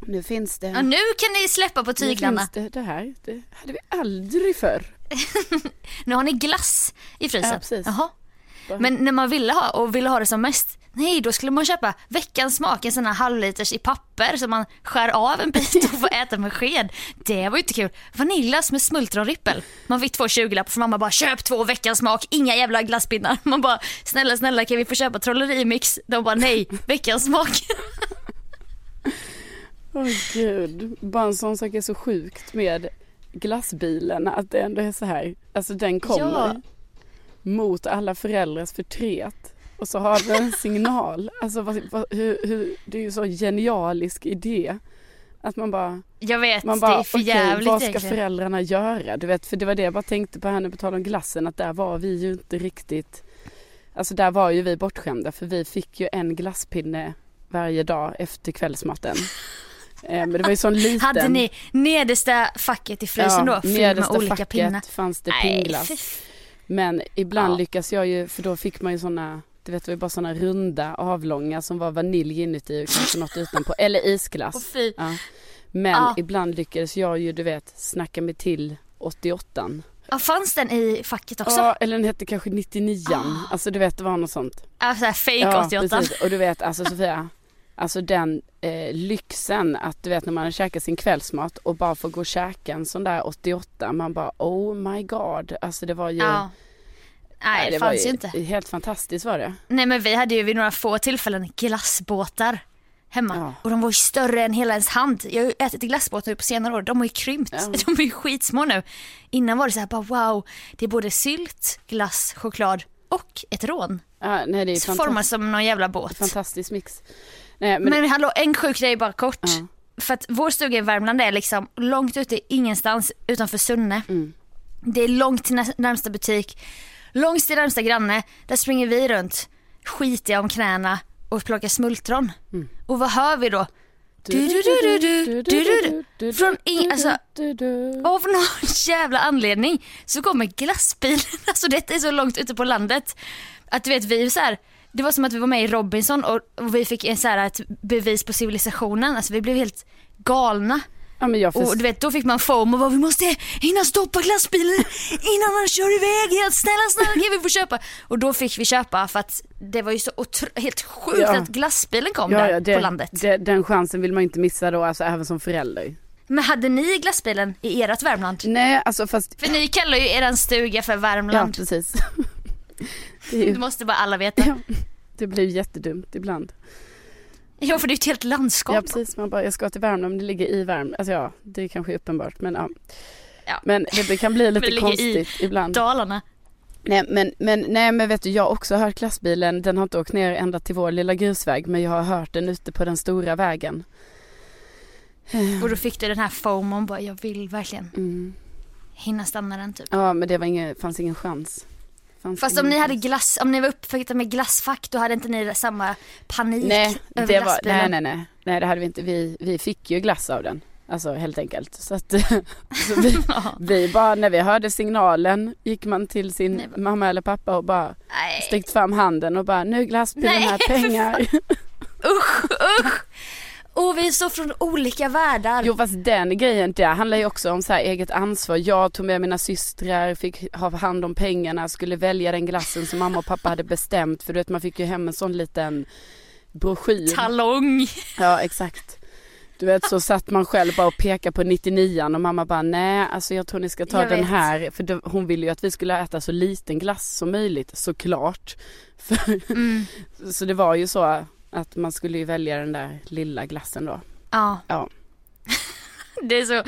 S3: Nu finns det.
S2: Ja, nu kan ni släppa på
S3: nu
S2: tyglarna.
S3: finns det, det här. Det hade vi aldrig förr.
S2: Nu har ni glass i frysen.
S3: Ja, precis.
S2: Jaha.
S3: Bara-
S2: Men när man ville ha och ville ha det som mest, nej då skulle man köpa veckans smak, en sån här halvliters i papper som man skär av en bit och får äta med sked. Det var ju inte kul. Vaniljas med smultronrippel. Man fick två 20 för mamma bara köp två veckans smak, inga jävla glasspinnar. Man bara snälla snälla kan vi få köpa trollerimix? De bara nej, veckans smak.
S3: Åh gud. Bara en sån sak är så sjukt med glassbilen. Att det ändå är så här. Alltså den kommer
S2: Ja.
S3: Mot alla föräldrars förtret. Och så har den en signal. Alltså vad, vad, hur, hur, det är ju så genialisk idé. Att man bara
S2: Jag vet,
S3: Man bara,
S2: det är för
S3: okej
S2: jävligt
S3: vad ska
S2: egentligen.
S3: föräldrarna göra? Du vet, för det var det jag bara tänkte på här nu på tal om glassen, att där var vi ju inte riktigt, alltså där var ju vi bortskämda för vi fick ju en glasspinne varje dag efter kvällsmaten. eh, men det var ju sån liten.
S2: Hade ni nedersta facket i frysen då? Fylld med olika
S3: facket
S2: pinnar?
S3: fanns det
S2: fy
S3: Men ibland
S2: Ja.
S3: lyckas jag ju, för då fick man ju såna du vet det var ju bara såna runda avlånga som var vanilj inuti och kanske något utanpå. Eller isglass.
S2: fy.
S3: Ja. Men
S2: Ja.
S3: ibland lyckades jag ju du vet snacka mig till 88
S2: Ja, fanns den i facket också?
S3: Ja, eller den hette kanske 99 Alltså du vet det var något sånt.
S2: Ja, såhär fake 88.
S3: precis. Och du vet alltså Sofia. Alltså den eh, lyxen att du vet när man har käkat sin kvällsmat och bara får gå och käka en sån där 88. Man bara oh my god. Alltså det var ju.
S2: Ja. Nej, det,
S3: var
S2: fanns ju inte.
S3: Helt fantastiskt var det.
S2: Nej men vi hade ju vid några få tillfällen glassbåtar hemma.
S3: Ja.
S2: Och de var ju större än hela ens hand. Jag har ju ätit glassbåtar på senare år. De har ju krympt.
S3: Ja.
S2: De är ju skitsmå nu. Innan var det så här bara wow. Det är både sylt, glass, choklad och ett rån.
S3: Ja, nej, det är
S2: Formad
S3: fantastiskt,
S2: som någon jävla båt.
S3: fantastisk mix. Nej, men,
S2: Men, hallå, en sjuk grej bara kort.
S3: Ja.
S2: För att vår stuga i Värmland är liksom långt ute ingenstans utanför Sunne.
S3: Mm.
S2: Det är långt till nä- närmsta butik, långt till närmsta granne. Där springer vi runt, skitiga om knäna och plockar smultron.
S3: Mm.
S2: Och vad hör vi då? Från in, alltså, av någon jävla anledning så kommer glassbilen, alltså detta är så långt ute på landet. Att du vet vi så här, det var som att vi var med i Robinson och, och vi fick en så här, ett bevis på civilisationen, alltså vi blev helt galna.
S3: Ja, först-
S2: Och du vet då fick man foam och bara vi måste hinna stoppa glassbilen innan han kör iväg helt snälla snälla kan vi få köpa. Och då fick vi köpa för att det var ju så helt sjukt
S3: Ja.
S2: att glassbilen kom
S3: ja,
S2: där
S3: ja, det,
S2: på landet.
S3: Det, den chansen vill man inte missa då, alltså även som förälder.
S2: Men hade ni glassbilen i ert Värmland?
S3: Nej, alltså fast,
S2: För ni kallar ju eran stuga för
S3: ja
S2: Värmland.
S3: precis. är
S2: Det
S3: ju,
S2: måste bara alla veta.
S3: Ja. det blir ju jättedumt ibland.
S2: Ja för det är ju ett helt landskap.
S3: Ja precis, man bara, jag ska till Värmland men det ligger i Värmland. Alltså ja, det är kanske är uppenbart men ja.
S2: Ja.
S3: Men det kan bli lite
S2: ligger i
S3: konstigt ibland.
S2: Dalarna.
S3: Nej men, men, nej men vet du, jag har också hört glassbilen, den har inte åkt ner ända till vår lilla grusväg men jag har hört den ute på den stora vägen.
S2: Och då fick du den här foamon bara jag vill verkligen
S3: Mm.
S2: hinna stanna den typ.
S3: Ja men det var ingen, fanns ingen chans. Fanns
S2: Fast om ni hade glass, om ni var uppväckta med glassfack då hade inte ni samma panik
S3: Nej,
S2: över
S3: det var,
S2: glassbilen.
S3: nej nej nej, nej det hade vi inte, vi, vi fick ju glass av den. Alltså helt enkelt. Så att så vi, vi bara, när vi hörde signalen gick man till sin
S2: Nej, vad-
S3: mamma eller pappa och bara
S2: Nej.
S3: sträckt fram handen och bara nu glassbilen här pengar.
S2: Usch, usch! Och vi är så från olika världar.
S3: Jo fast den grejen det handlar ju också om så här eget ansvar. Jag tog med mina systrar, fick ha hand om pengarna, skulle välja den glassen som mamma och pappa hade bestämt. För du vet man fick ju hem en sån liten broschyr.
S2: Talong.
S3: Ja exakt. Du vet så satt man själv bara och pekade på 99 och mamma bara nej alltså jag tror ni ska ta
S2: Jag
S3: den
S2: vet.
S3: här. För hon ville ju att vi skulle äta så liten glass som möjligt såklart. För,
S2: Mm.
S3: så det var ju så att man skulle ju välja den där lilla glassen då.
S2: Ja.
S3: Ja.
S2: Det är så,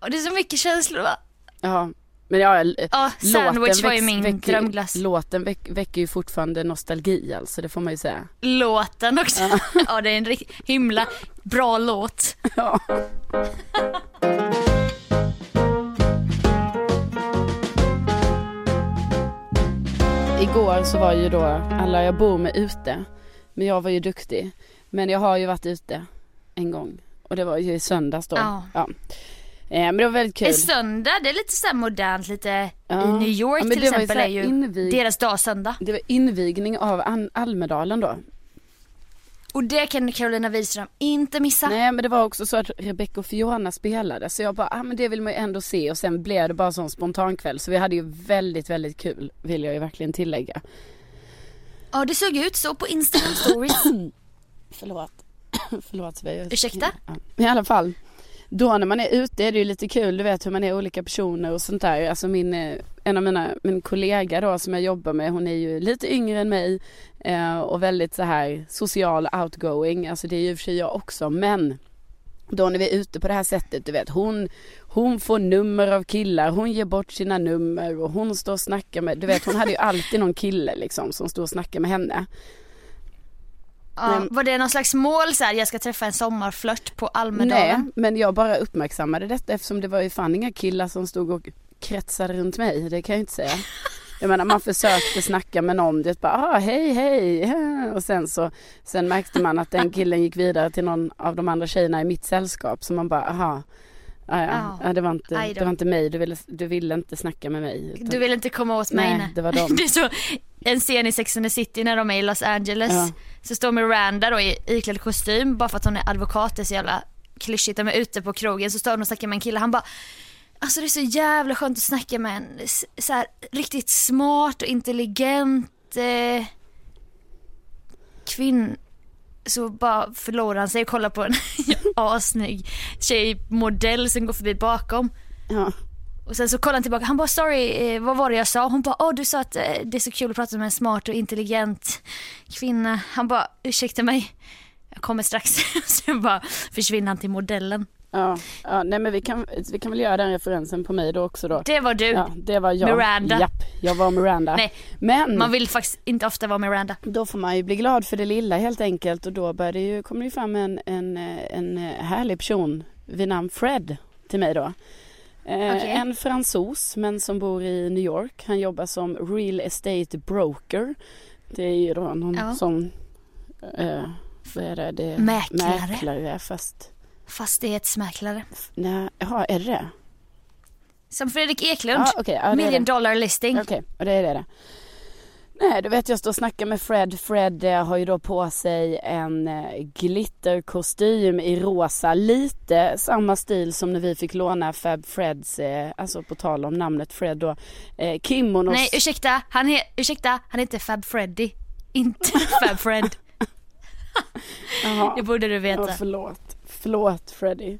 S2: och det är så mycket känslor va?
S3: Ja, men ja,
S2: Ja, sandwich var ju min
S3: väcker,
S2: drömglass.
S3: Låten väck, väcker ju fortfarande nostalgi alltså, det får man ju säga.
S2: Låten också. Ja. det är en riktigt himla bra låt.
S3: Ja. Igår så var ju då alla jag bor med ute. Men jag var ju duktig. Men jag har ju varit ute en gång. Och det var ju i söndags då.
S2: Ja.
S3: Eh, men det var väldigt kul.
S2: En söndag, det är lite så modernt, lite
S3: Ja.
S2: i New York
S3: Ja,
S2: till
S3: ju
S2: exempel
S3: här
S2: är ju
S3: invig-
S2: deras dag söndag.
S3: Det var invigning av Almedalen då.
S2: Och det kan Carolina Widerström inte missa.
S3: Nej men det var också så att Rebecca och Fiona spelade så jag bara, ah, men det vill man ju ändå se och sen blev det bara sån spontan kväll så vi hade ju väldigt väldigt kul vill jag ju verkligen tillägga.
S2: Ja det såg ut så på Instagram stories.
S3: Förlåt. Förlåt.
S2: Ursäkta?
S3: Ja. I alla fall. Då när man är ute är det ju lite kul, du vet hur man är olika personer och sånt där. Alltså min, eh, en av mina, min kollega då som jag jobbar med, hon är ju lite yngre än mig eh, och väldigt så här social outgoing. Alltså det är ju för sig jag också men då när vi är ute på det här sättet, du vet hon, hon får nummer av killar, hon ger bort sina nummer och hon står och snackar med, du vet hon hade ju alltid någon kille liksom som stod och snackade med henne.
S2: Ja,
S3: Men-
S2: var det någon slags mål så här, jag ska träffa en sommarflört på
S3: Nej,
S2: Almedalen?
S3: men jag bara uppmärksammade detta eftersom det var ju fan inga killar som stod och kretsade runt mig. Det kan jag ju inte säga. Jag menar man försökte snacka med någon, det bara ah, hej hej och sen så sen märkte man att den killen gick vidare till någon av de andra tjejerna i mitt sällskap så man bara aha Ja, ja.
S2: Ja,
S3: det, var inte, det var inte mig, du ville, du ville inte snacka med mig. utan-
S2: Du vill inte komma åt mig?
S3: Nej, det var dem.
S2: Det är så, en scen i Sex and the City när de är i Los Angeles.
S3: Ja.
S2: Så står Miranda då i iklädd kostym bara för att hon är advokat, det är så jävla klyschigt. De är ute på krogen så står hon och snackar med en kille. Han bara Alltså det är så jävla skönt att snacka med en så här, riktigt smart och intelligent eh, kvinn. Så bara förlorar han sig och kollar på en assnygg tjejmodell som går förbi bakom.
S3: Ja.
S2: Och sen så kollar han tillbaka, han bara sorry, eh, vad var det jag sa? Hon bara, åh du sa att eh, det är så kul att prata med en smart och intelligent kvinna. Han bara, ursäkta mig, jag kommer strax. Sen bara försvinner han till modellen.
S3: Ja, ja, nej men vi kan, vi kan väl göra den referensen på mig då också då.
S2: Det var du.
S3: Ja, det var jag.
S2: Miranda.
S3: Japp, jag var Miranda.
S2: Nej,
S3: Men
S2: Man vill faktiskt inte ofta vara Miranda.
S3: då får man ju bli glad för det lilla helt enkelt och då började ju, kommer det ju fram en, en, en härlig person vid namn Fred till mig då. Eh,
S2: Okej.
S3: En fransos men som bor i New York. Han jobbar som real estate broker. Det är ju då någon
S2: Ja.
S3: som, eh, vad är det? det
S2: Mäklare.
S3: Mäklare fast,
S2: Fastighetsmäklare.
S3: nej, jaha är det?
S2: Som Fredrik Eklund.
S3: Ja, okej, ja, det är
S2: Million
S3: det.
S2: dollar listing.
S3: Okej, och det är det. det. Nej, du vet jag står och snackar med Fred. Fred eh, har ju då på sig en eh, glitterkostym i rosa. Lite samma stil som när vi fick låna Fab Freds, eh, alltså på tal om namnet Fred då, eh, kimonos.
S2: Nej ursäkta, han, he- ursäkta, han heter Fab Freddy. Inte Fab Fred. Det borde du
S3: Ja,
S2: veta.
S3: förlåt. Förlåt Freddy.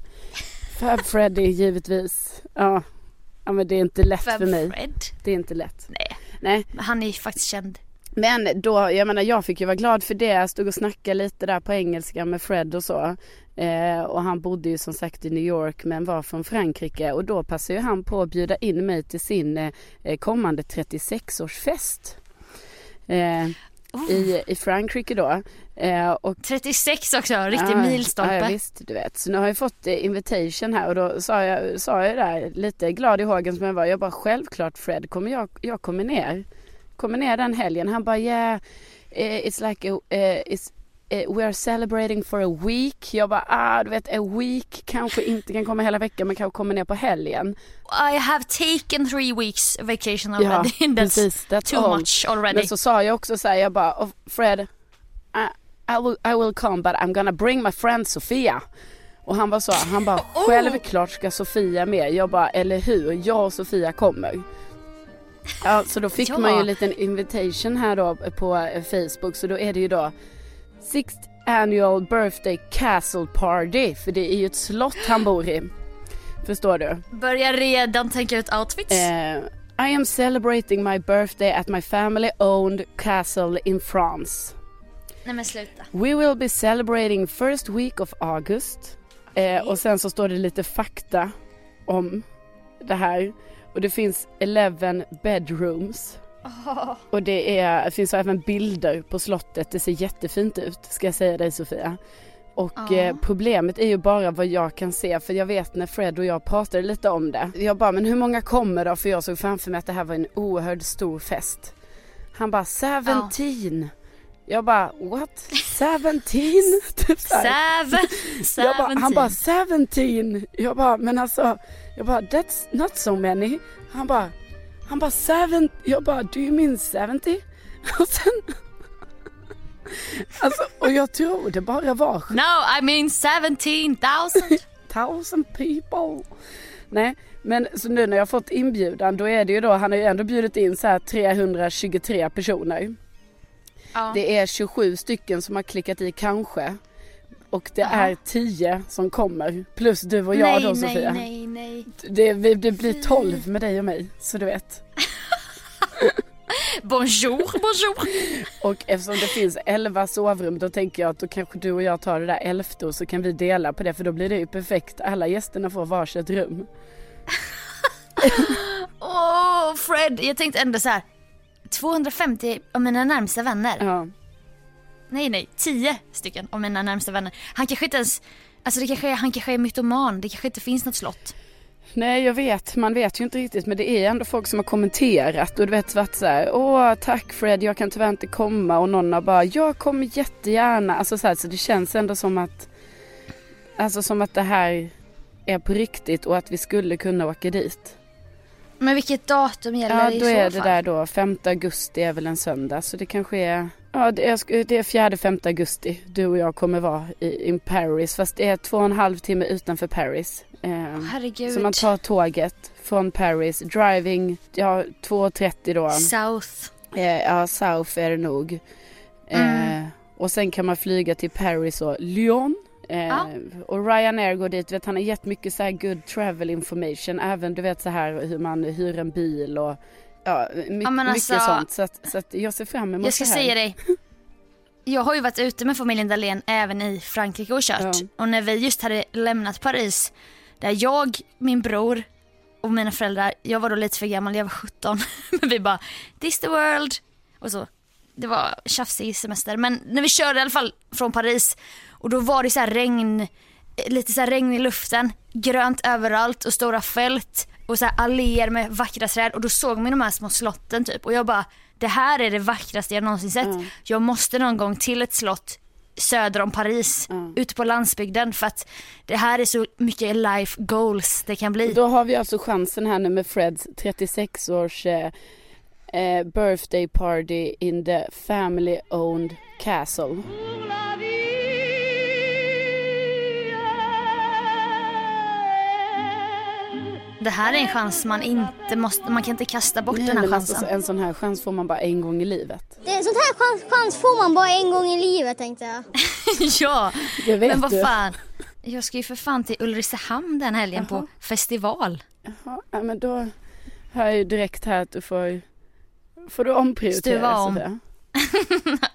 S3: Fab Freddy givetvis. Ja. ja, men det är inte lätt
S2: Fab
S3: för mig.
S2: Fred.
S3: Det är inte lätt.
S2: Nej,
S3: Nej,
S2: men han är ju faktiskt känd.
S3: Men då, jag menar jag fick ju vara glad för det. Jag stod och snackade lite där på engelska med Fred och så. Eh, och han bodde ju som sagt i New York men var från Frankrike. Och då passade ju han på att bjuda in mig till sin eh, kommande 36-årsfest. Eh, i, I Frankrike då. Eh, och
S2: 36 också, riktig
S3: Ja,
S2: milstolpe.
S3: Ja, visst, du vet. Så nu har jag fått eh, invitation här och då sa jag, sa jag där lite glad i hågen som jag var. Jag bara självklart Fred, kommer jag, jag kommer ner. Kommer ner den helgen. Han bara yeah, eh, it's like a, eh, it's, we are celebrating for a week. Jag bara ah, du vet a week kanske inte kan komma hela veckan men kanske kommer ner på helgen.
S2: I have taken three weeks vacation
S3: Ja,
S2: already. That's
S3: precis. That's
S2: too
S3: all.
S2: much already.
S3: Men så sa jag också så här, jag bara, oh, Fred, I, I, will, I will come but I'm gonna bring my friend Sofia. Och han bara så, han bara,
S2: Oh!
S3: självklart ska Sofia med. Jag bara, eller hur, jag och Sofia kommer. Ja, så då fick
S2: Ja.
S3: man ju en liten invitation här då på eh, Facebook. Så då är det ju då Sixth annual birthday castle party. För det är ju ett slott han bor i. Förstår du?
S2: Börjar redan tänka ut outfits.
S3: Eh, I am celebrating my birthday at my family owned castle in France.
S2: Nej men sluta.
S3: We will be celebrating first week of August. Eh, och sen så står det lite fakta om det här. Och det finns 11 bedrooms. Och det, är, det finns även bilder på slottet. Det ser jättefint ut ska jag säga dig Sofia. Och
S2: Ja.
S3: eh, problemet är ju bara vad jag kan se för jag vet när Fred och jag pratade lite om det. Jag bara, men hur många kommer då? För jag såg framför mig att det här var en oerhört stor fest. Han bara, 17. Jag bara, what? 17? typ.
S2: Seven.
S3: Jag bara, han bara
S2: Seventeen.
S3: 17. Jag bara men alltså, jag bara that's not so many. Han bara, han bara 7. Jag bara do you mean 70? Och sen, alltså och jag tror det bara var
S2: No, I mean 17,000.
S3: thousand people. Nej, men så nu när jag fått inbjudan då är det ju då, han har ju ändå bjudit in så här 323 personer.
S2: Ja.
S3: Det är 27 stycken som har klickat i kanske. Och det
S2: Aha.
S3: är 10 som kommer. Plus du och jag
S2: nej,
S3: då
S2: nej,
S3: Sofia.
S2: nej, nej.
S3: Det, vi- det blir 12 med dig och mig. Så du vet.
S2: Bonjour, bonjour.
S3: Och eftersom det finns 11 sovrum då tänker jag att då kanske du och jag tar det där elfte och så kan vi dela på det för då blir det ju perfekt. Alla gästerna får varsitt rum.
S2: Åh Fred, jag tänkte ändå så här. 250 av mina närmsta vänner.
S3: Ja.
S2: Nej nej, 10 stycken av mina närmsta vänner. Han kanske inte ens, alltså det kanske är, han kanske är mytoman, det kanske inte finns något slott.
S3: Nej jag vet, man vet ju inte riktigt men det är ändå folk som har kommenterat och du vet varit så här, åh tack Fred jag kan tyvärr inte komma och någon har bara, jag kommer jättegärna. Alltså så, här, så det känns ändå som att, alltså som att det här är på riktigt och att vi skulle kunna åka dit.
S2: Men vilket datum gäller
S3: Ja
S2: det i
S3: då
S2: så
S3: är det
S2: fall?
S3: där då, 5 augusti är väl en söndag så det kanske är, ja det är, det är 4-5 augusti du och jag kommer vara i, in Paris fast det är två och en halv timme utanför Paris. Eh,
S2: Herregud.
S3: så man tar tåget från Paris, driving, ja 2.30 då.
S2: South.
S3: Eh, ja, South är det nog. Eh, och sen kan man flyga till Paris och Lyon.
S2: Ja.
S3: Och Ryanair går dit, vet, han har gett mycket så good travel information. Även du vet så här hur man hyr en bil och ja, my-
S2: Ja,
S3: mycket
S2: alltså-
S3: sånt. Så, att, så att jag ser fram emot
S2: Jag ska
S3: det här.
S2: säga dig. jag har ju varit ute med familjen Dahlén även i Frankrike och kört.
S3: Ja.
S2: Och när vi just hade lämnat Paris, där jag, min bror och mina föräldrar, jag var då lite för gammal, jag var 17. Men vi bara, this the world. Och så. Det var tjafsig semester. Men när vi körde i alla fall från Paris och då var det så här regn, lite så regn i luften, grönt överallt och stora fält och så här alléer med vackra träd och då såg man de här små slotten typ och jag bara det här är det vackraste jag någonsin sett. Jag måste någon gång till ett slott söder om Paris, ute på landsbygden för att det här är så mycket life goals det kan bli.
S3: Då har vi alltså chansen här nu med Freds 36 års eh, eh, birthday party in the family owned castle.
S2: Det här är en chans man inte måste, man kan inte kasta bort
S3: Nej,
S2: den här
S3: alltså,
S2: chansen.
S3: en sån här chans får man bara en gång i livet.
S4: Det, sånt här chans, chans får man bara en gång i livet tänkte jag.
S2: ja,
S3: vet
S2: men vad
S3: du.
S2: fan. Jag ska ju för fan till Ulricehamn den helgen på festival.
S3: Jaha, ja, men då hör jag ju direkt här att du får, får du omprioritera
S2: Stuva om.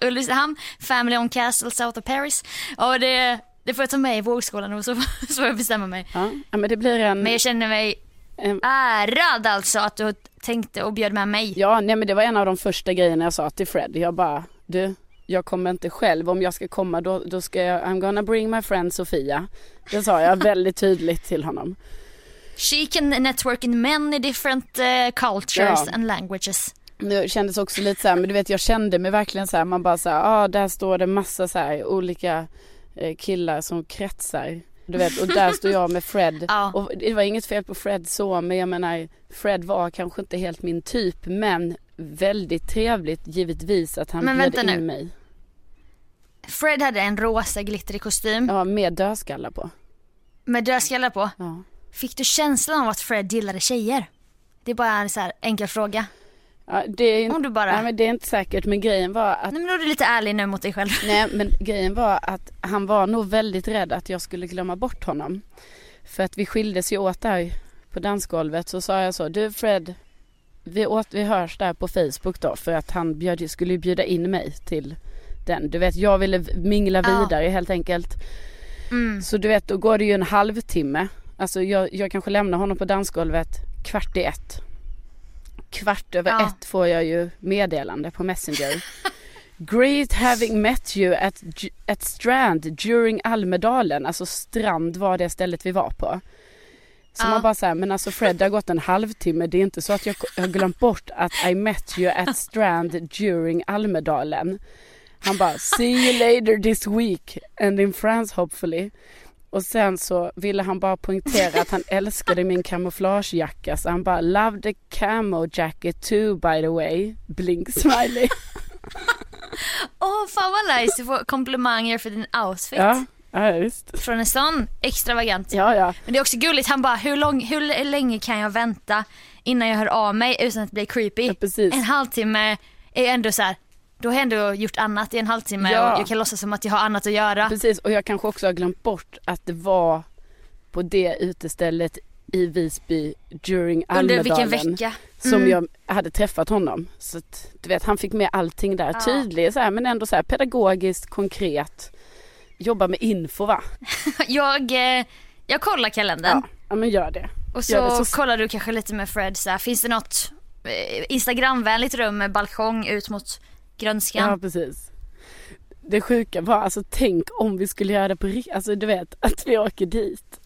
S2: Ulricehamn, Family on Castle South of Paris. Och det, det får jag ta med i vågskålen och så, så får jag bestämma mig.
S3: Ja, ja, men det blir en...
S2: Men jag känner mig
S3: en
S2: ärad alltså att du tänkte och bjöd med mig.
S3: Ja, nej men det var en av de första grejerna jag sa till Fred. Jag bara, du, jag kommer inte själv. Om jag ska komma då, då ska jag, I'm gonna bring my friend Sofia. Det sa jag väldigt tydligt till honom.
S2: She can network in many different uh, cultures
S3: Ja.
S2: and languages.
S3: Det kändes också lite så här, men du vet jag kände mig verkligen så här, man bara så här, ah, där står det massa så här olika eh, killar som kretsar. Du vet, och där står jag med Fred.
S2: Ja.
S3: Och det var inget fel på Fred så, men jag menar, Fred var kanske inte helt min typ, men väldigt trevligt givetvis att han
S2: Men
S3: bjöd in
S2: nu.
S3: mig.
S2: Fred hade en rosa glittrig kostym
S3: Ja, med dödskallar på.
S2: med dödskallar på.
S3: Ja.
S2: Fick du känslan av att Fred gillade tjejer? Det är bara en så här enkel fråga.
S3: Ja, det är inte,
S2: Om du bara-
S3: nej, men det är inte säkert, men grejen var att
S2: Nej men då är du lite ärlig nu mot dig själv.
S3: Nej men grejen var att han var nog väldigt rädd att jag skulle glömma bort honom. För att vi skildes ju åt där på dansgolvet så sa jag så, du Fred, vi, åt, vi hörs där på Facebook då för att han bjöd, skulle ju bjuda in mig till den. Du vet jag ville mingla
S2: Ja.
S3: vidare helt enkelt.
S2: Mm.
S3: Så du vet då går det ju en halvtimme. Alltså jag, jag kanske lämnar honom på dansgolvet kvart i ett. Kvart över
S2: Ja.
S3: ett får jag ju meddelande på Messenger. Great having met you at, at Strand during Almedalen. Alltså Strand var det stället vi var på. Så
S2: Ja.
S3: man bara såhär, men alltså Fred det har gått en halvtimme. Det är inte så att jag jag har glömt bort att I met you at Strand during Almedalen. Han bara, see you later this week and in France hopefully. Och sen så ville han bara poängtera att han älskade min kamouflagejacka så han bara love the camo jacket too by the way. Blink smiley.
S2: Åh fan vad nice, du får komplimanger för din outfit.
S3: Ja, ja visst.
S2: Från en sån extravagant.
S3: Ja, ja.
S2: Men det är också gulligt, han bara hur, lång, hur länge kan jag vänta innan jag hör av mig utan att bli creepy?
S3: Ja.
S2: En halvtimme är ändå så här. Då har jag ändå gjort annat i en halvtimme
S3: Ja.
S2: och jag kan låtsas som att jag har annat att göra.
S3: Precis, och jag kanske också har glömt bort att det var på det utestället i Visby during
S2: Under vilken
S3: Almedalen
S2: vecka?
S3: som
S2: Mm.
S3: jag hade träffat honom. Så att, du vet, han fick med allting där.
S2: Ja.
S3: Tydlig så här, men ändå så här pedagogiskt, konkret. Jobba med info va?
S2: Jag, eh, jag kollar kalendern
S3: Ja, ja men gör det.
S2: och så,
S3: gör det så-
S2: kollar du kanske lite med Fred så här, finns det något eh, Instagramvänligt rum med balkong ut mot grönskan?
S3: Ja precis. Det sjuka var, alltså tänk om vi skulle göra det på riktigt. Alltså du vet att vi åker dit.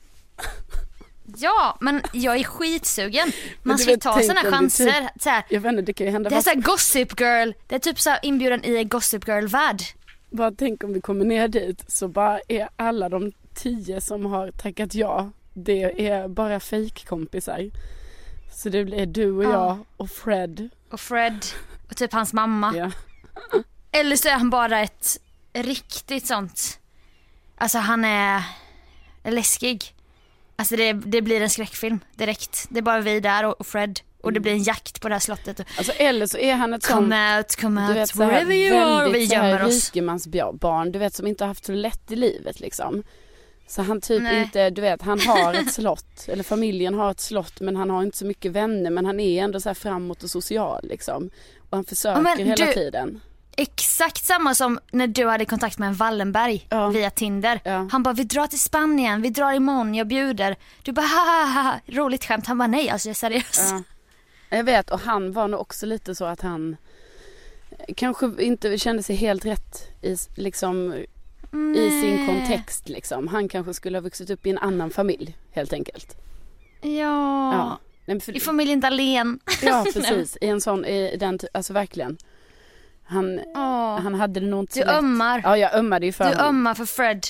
S2: Ja, men jag är skitsugen. Man ska ju ta sådana chanser.
S3: typ-
S2: Så här,
S3: Jag vet inte, det kan ju hända
S2: det är såhär Gossip Girl, det är typ så inbjudan i en Gossip Girl-värld.
S3: Bara tänk om vi kommer ner dit så bara är alla de tio som har tackat ja, det är bara fejkkompisar. Så det blir du och
S2: Ja.
S3: jag och Fred.
S2: Och Fred och typ hans mamma.
S3: Ja.
S2: Eller så är han bara ett riktigt sånt, alltså han är läskig. Alltså det, det blir en skräckfilm direkt. Det är bara vi där och och Fred och det blir en jakt på det här slottet.
S3: Alltså eller så är han ett sånt,
S2: come out, come
S3: du vet
S2: out,
S3: så här
S2: wherever you are. Vi gömmer oss.
S3: rikemansbarn, du vet som inte har haft så lätt i livet liksom. Så han typ
S2: Nej.
S3: inte, du vet han har ett slott, eller familjen har ett slott men han har inte så mycket vänner men han är ändå så här framåt och social liksom. Och han försöker
S2: men
S3: hela
S2: du-
S3: tiden.
S2: Exakt samma som när du hade kontakt med en Wallenberg
S3: Ja.
S2: via Tinder.
S3: Ja.
S2: Han bara, vi drar till Spanien, vi drar imorgon, jag bjuder. Du bara, ha, roligt skämt. Han bara, nej alltså jag är seriös.
S3: Ja. Jag vet och han var nog också lite så att han kanske inte kände sig helt rätt i, liksom, i sin kontext. Liksom. Han kanske skulle ha vuxit upp i en annan familj helt enkelt.
S2: Ja,
S3: Ja, Nej, för,
S2: i familjen Dahlén.
S3: ja precis. I en sån, i den, alltså verkligen. Han,
S2: Åh.
S3: han hade det nog inte så
S2: Du
S3: lätt.
S2: ömmar.
S3: Ja, jag ömmade ju för
S2: Du
S3: honom.
S2: ömmar för Fred.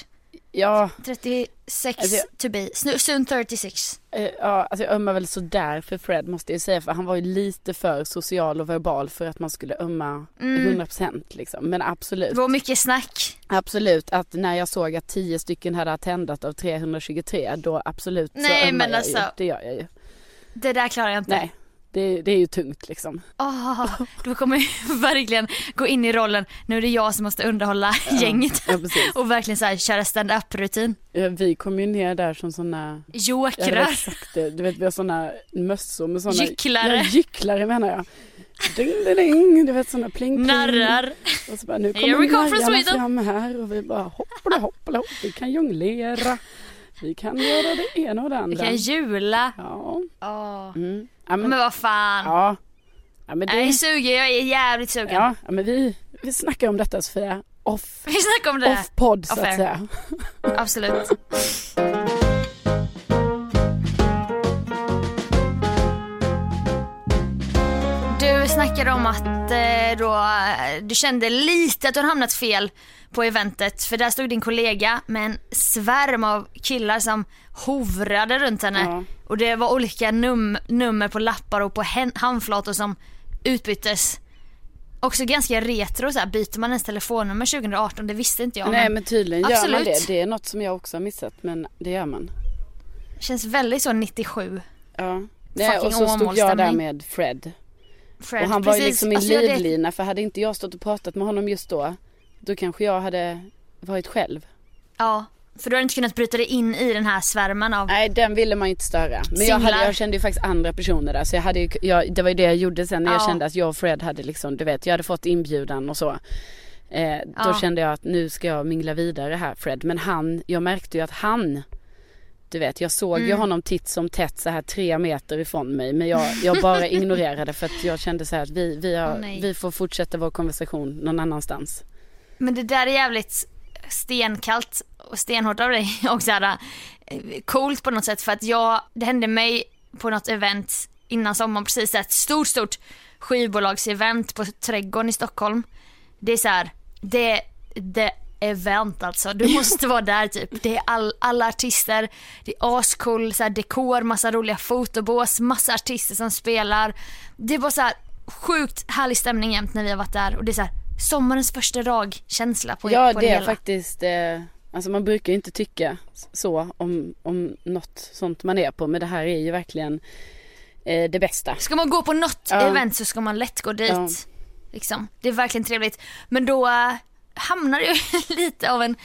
S3: Ja,
S2: 36
S3: Alltså, jag-
S2: to be, soon 36.
S3: eh, ja, alltså jag ömmar väl sådär för Fred måste jag säga. För han var ju lite för social och verbal för att man skulle ömma
S2: Mm.
S3: 100% liksom. Men absolut.
S2: Det var mycket snack.
S3: Absolut, att när jag såg att 10 stycken hade attendat av 323 då absolut så
S2: Nej,
S3: ömmar
S2: men
S3: jag
S2: alltså-
S3: ju. Det gör jag ju.
S2: Det där klarar jag inte.
S3: Nej, det, det är ju tungt liksom.
S2: Åh, då kommer jag verkligen gå in i rollen, nu är det jag som måste underhålla gänget.
S3: Ja.
S2: Och verkligen så här, köra stand-up rutin.
S3: Ja, Vi kom ju ner där som sådana,
S2: Jokrar.
S3: exakt du vet vi har sådana mössor med sådana
S2: Gycklare.
S3: Ja, gycklare menar jag. Ding, ding, ding, du vet sådana pling pling.
S2: Narrar.
S3: Och så bara, nu
S2: Here we
S3: kommer
S2: come from Sweden.
S3: fram här och vi bara hoppla hoppla hopp, vi kan jonglera. Vi kan göra det ena och det
S2: Vi
S3: andra.
S2: kan jula.
S3: Ja.
S2: Åh.
S3: Mm. ja,
S2: Men
S3: men,
S2: vad fan.
S3: ja. ja men
S2: Jag är
S3: det,
S2: sugen, jag är jävligt sugen.
S3: ja, men vi, vi snackar om detta Sofia. Off,
S2: Vi snackar om det.
S3: off podd så att säga.
S2: Absolut. Snackade om att eh, då, eh, du kände lite att du hade hamnat fel på eventet för där stod din kollega med en svärm av killar som hovrade runt henne
S3: Ja.
S2: och det var olika num- nummer på lappar och på handflator som utbyttes. Också ganska retro så här, byter man ens telefonnummer 2018? Det visste inte jag.
S3: Nej
S2: men
S3: men tydligen gör man
S2: Absolut.
S3: det. Det är något som jag också har missat men det gör man.
S2: Känns väldigt så 97.
S3: Ja. Nej, och så stod jag där med Fred.
S2: Fred,
S3: och han var ju
S2: precis.
S3: liksom min
S2: Alltså, jag
S3: livlina för hade inte jag stått och pratat med honom just då då kanske jag hade varit själv.
S2: Ja, för du hade inte kunnat bryta dig in i den här svärmen av...
S3: Nej den ville man ju inte störa. Men jag, hade, jag kände ju faktiskt andra personer där så jag hade ju, jag, det var ju det jag gjorde sen när jag
S2: Ja.
S3: kände att jag och Fred hade liksom, du vet jag hade fått inbjudan och så. Eh, då
S2: Ja.
S3: kände jag att nu ska jag mingla vidare här Fred. Men han, jag märkte ju att han du vet jag såg
S2: Mm.
S3: ju honom titt som tätt så här tre meter ifrån mig men jag, jag bara ignorerade för att jag kände så här att vi, vi, har,
S2: nej.
S3: vi får fortsätta vår konversation någon annanstans.
S2: Men det där är jävligt stenkallt och stenhårt av dig och så här, eh, coolt på något sätt för att jag, det hände mig på något event innan sommaren precis ett stort stort skivbolagsevent på Trädgården i Stockholm. Det är så här, det, det event alltså. Du måste vara där typ. Det är all, alla artister, det är ascool så här, dekor, massa roliga fotobås, massa artister som spelar. Det var så här sjukt härlig stämning jämt när vi har varit där och det är så här sommarens första dag känsla på,
S3: ja
S2: på
S3: det är
S2: hela.
S3: faktiskt, eh, alltså man brukar ju inte tycka så om, om något sånt man är på men det här är ju verkligen eh, det bästa.
S2: Ska man gå på något
S3: Ja.
S2: event så ska man lätt gå dit.
S3: Ja.
S2: Liksom. Det är verkligen trevligt. Men då hamnar det ju lite av en,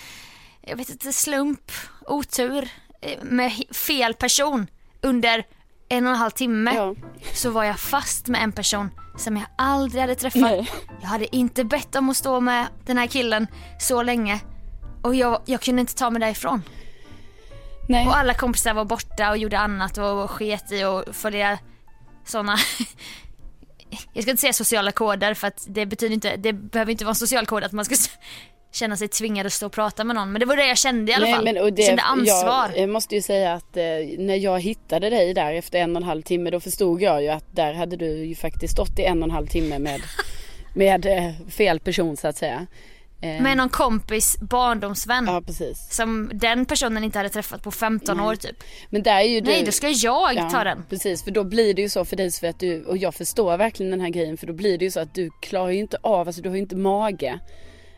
S2: jag vet inte, slump, otur eh, med fel person. Under en och en halv timme
S3: Ja.
S2: så var jag fast med en person som jag aldrig hade träffat.
S3: Nej.
S2: Jag hade inte bett om att stå med den här killen så länge. Och jag, jag kunde inte ta mig därifrån.
S3: Nej.
S2: Och alla kompisar var borta och gjorde annat och, sket i och följa sådana jag ska inte säga sociala koder för att det betyder inte, det behöver inte vara en social kod att man ska känna sig tvingad att stå och prata med någon. Men det var det jag kände i alla
S3: Nej,
S2: fall.
S3: men, och det,
S2: jag kände ansvar.
S3: Jag, jag måste ju säga att eh, när jag hittade dig där efter en och en halv timme då förstod jag ju att där hade du ju faktiskt stått i en och en halv timme med, med eh, fel person så att säga. Eh,
S2: Med någon kompis barndomsvän.
S3: Ja precis.
S2: Som den personen inte hade träffat på 15 år typ.
S3: Men där är ju du.
S2: Nej då ska jag
S3: Ja,
S2: ta den.
S3: Precis för då blir det ju så för dig för att du, och jag förstår verkligen den här grejen för då blir det ju så att du klarar ju inte av, alltså du har ju inte mage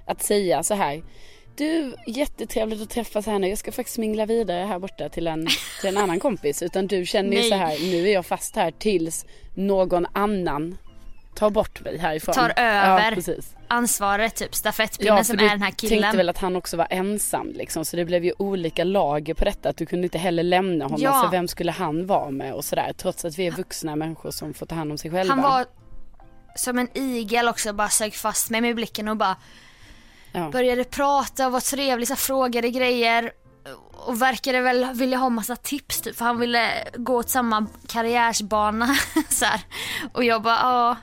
S3: att säga så här. Du, jättetrevligt att träffas här nu. Jag ska faktiskt mingla vidare här borta till en, till en annan kompis. Utan du känner ju
S2: Nej.
S3: så här, nu är jag fast här tills någon annan tar bort mig härifrån.
S2: Tar över.
S3: Ja.
S2: Ansvaret typ, stafettpinnen
S3: Ja,
S2: som är den här
S3: tänkte
S2: killen.
S3: väl att han också var ensam liksom. Så det blev ju olika lager på detta. Att du kunde inte heller lämna honom.
S2: Ja.
S3: För vem skulle han vara med och sådär. Trots att vi är vuxna människor som får ta hand om sig själva.
S2: Han var som en igel också bara sög fast mig med blicken och bara
S3: Ja.
S2: började prata och var trevlig, så frågade grejer och verkade väl vilja ha massa tips typ för han ville gå åt samma karriärsbana så här. Och jag bara ja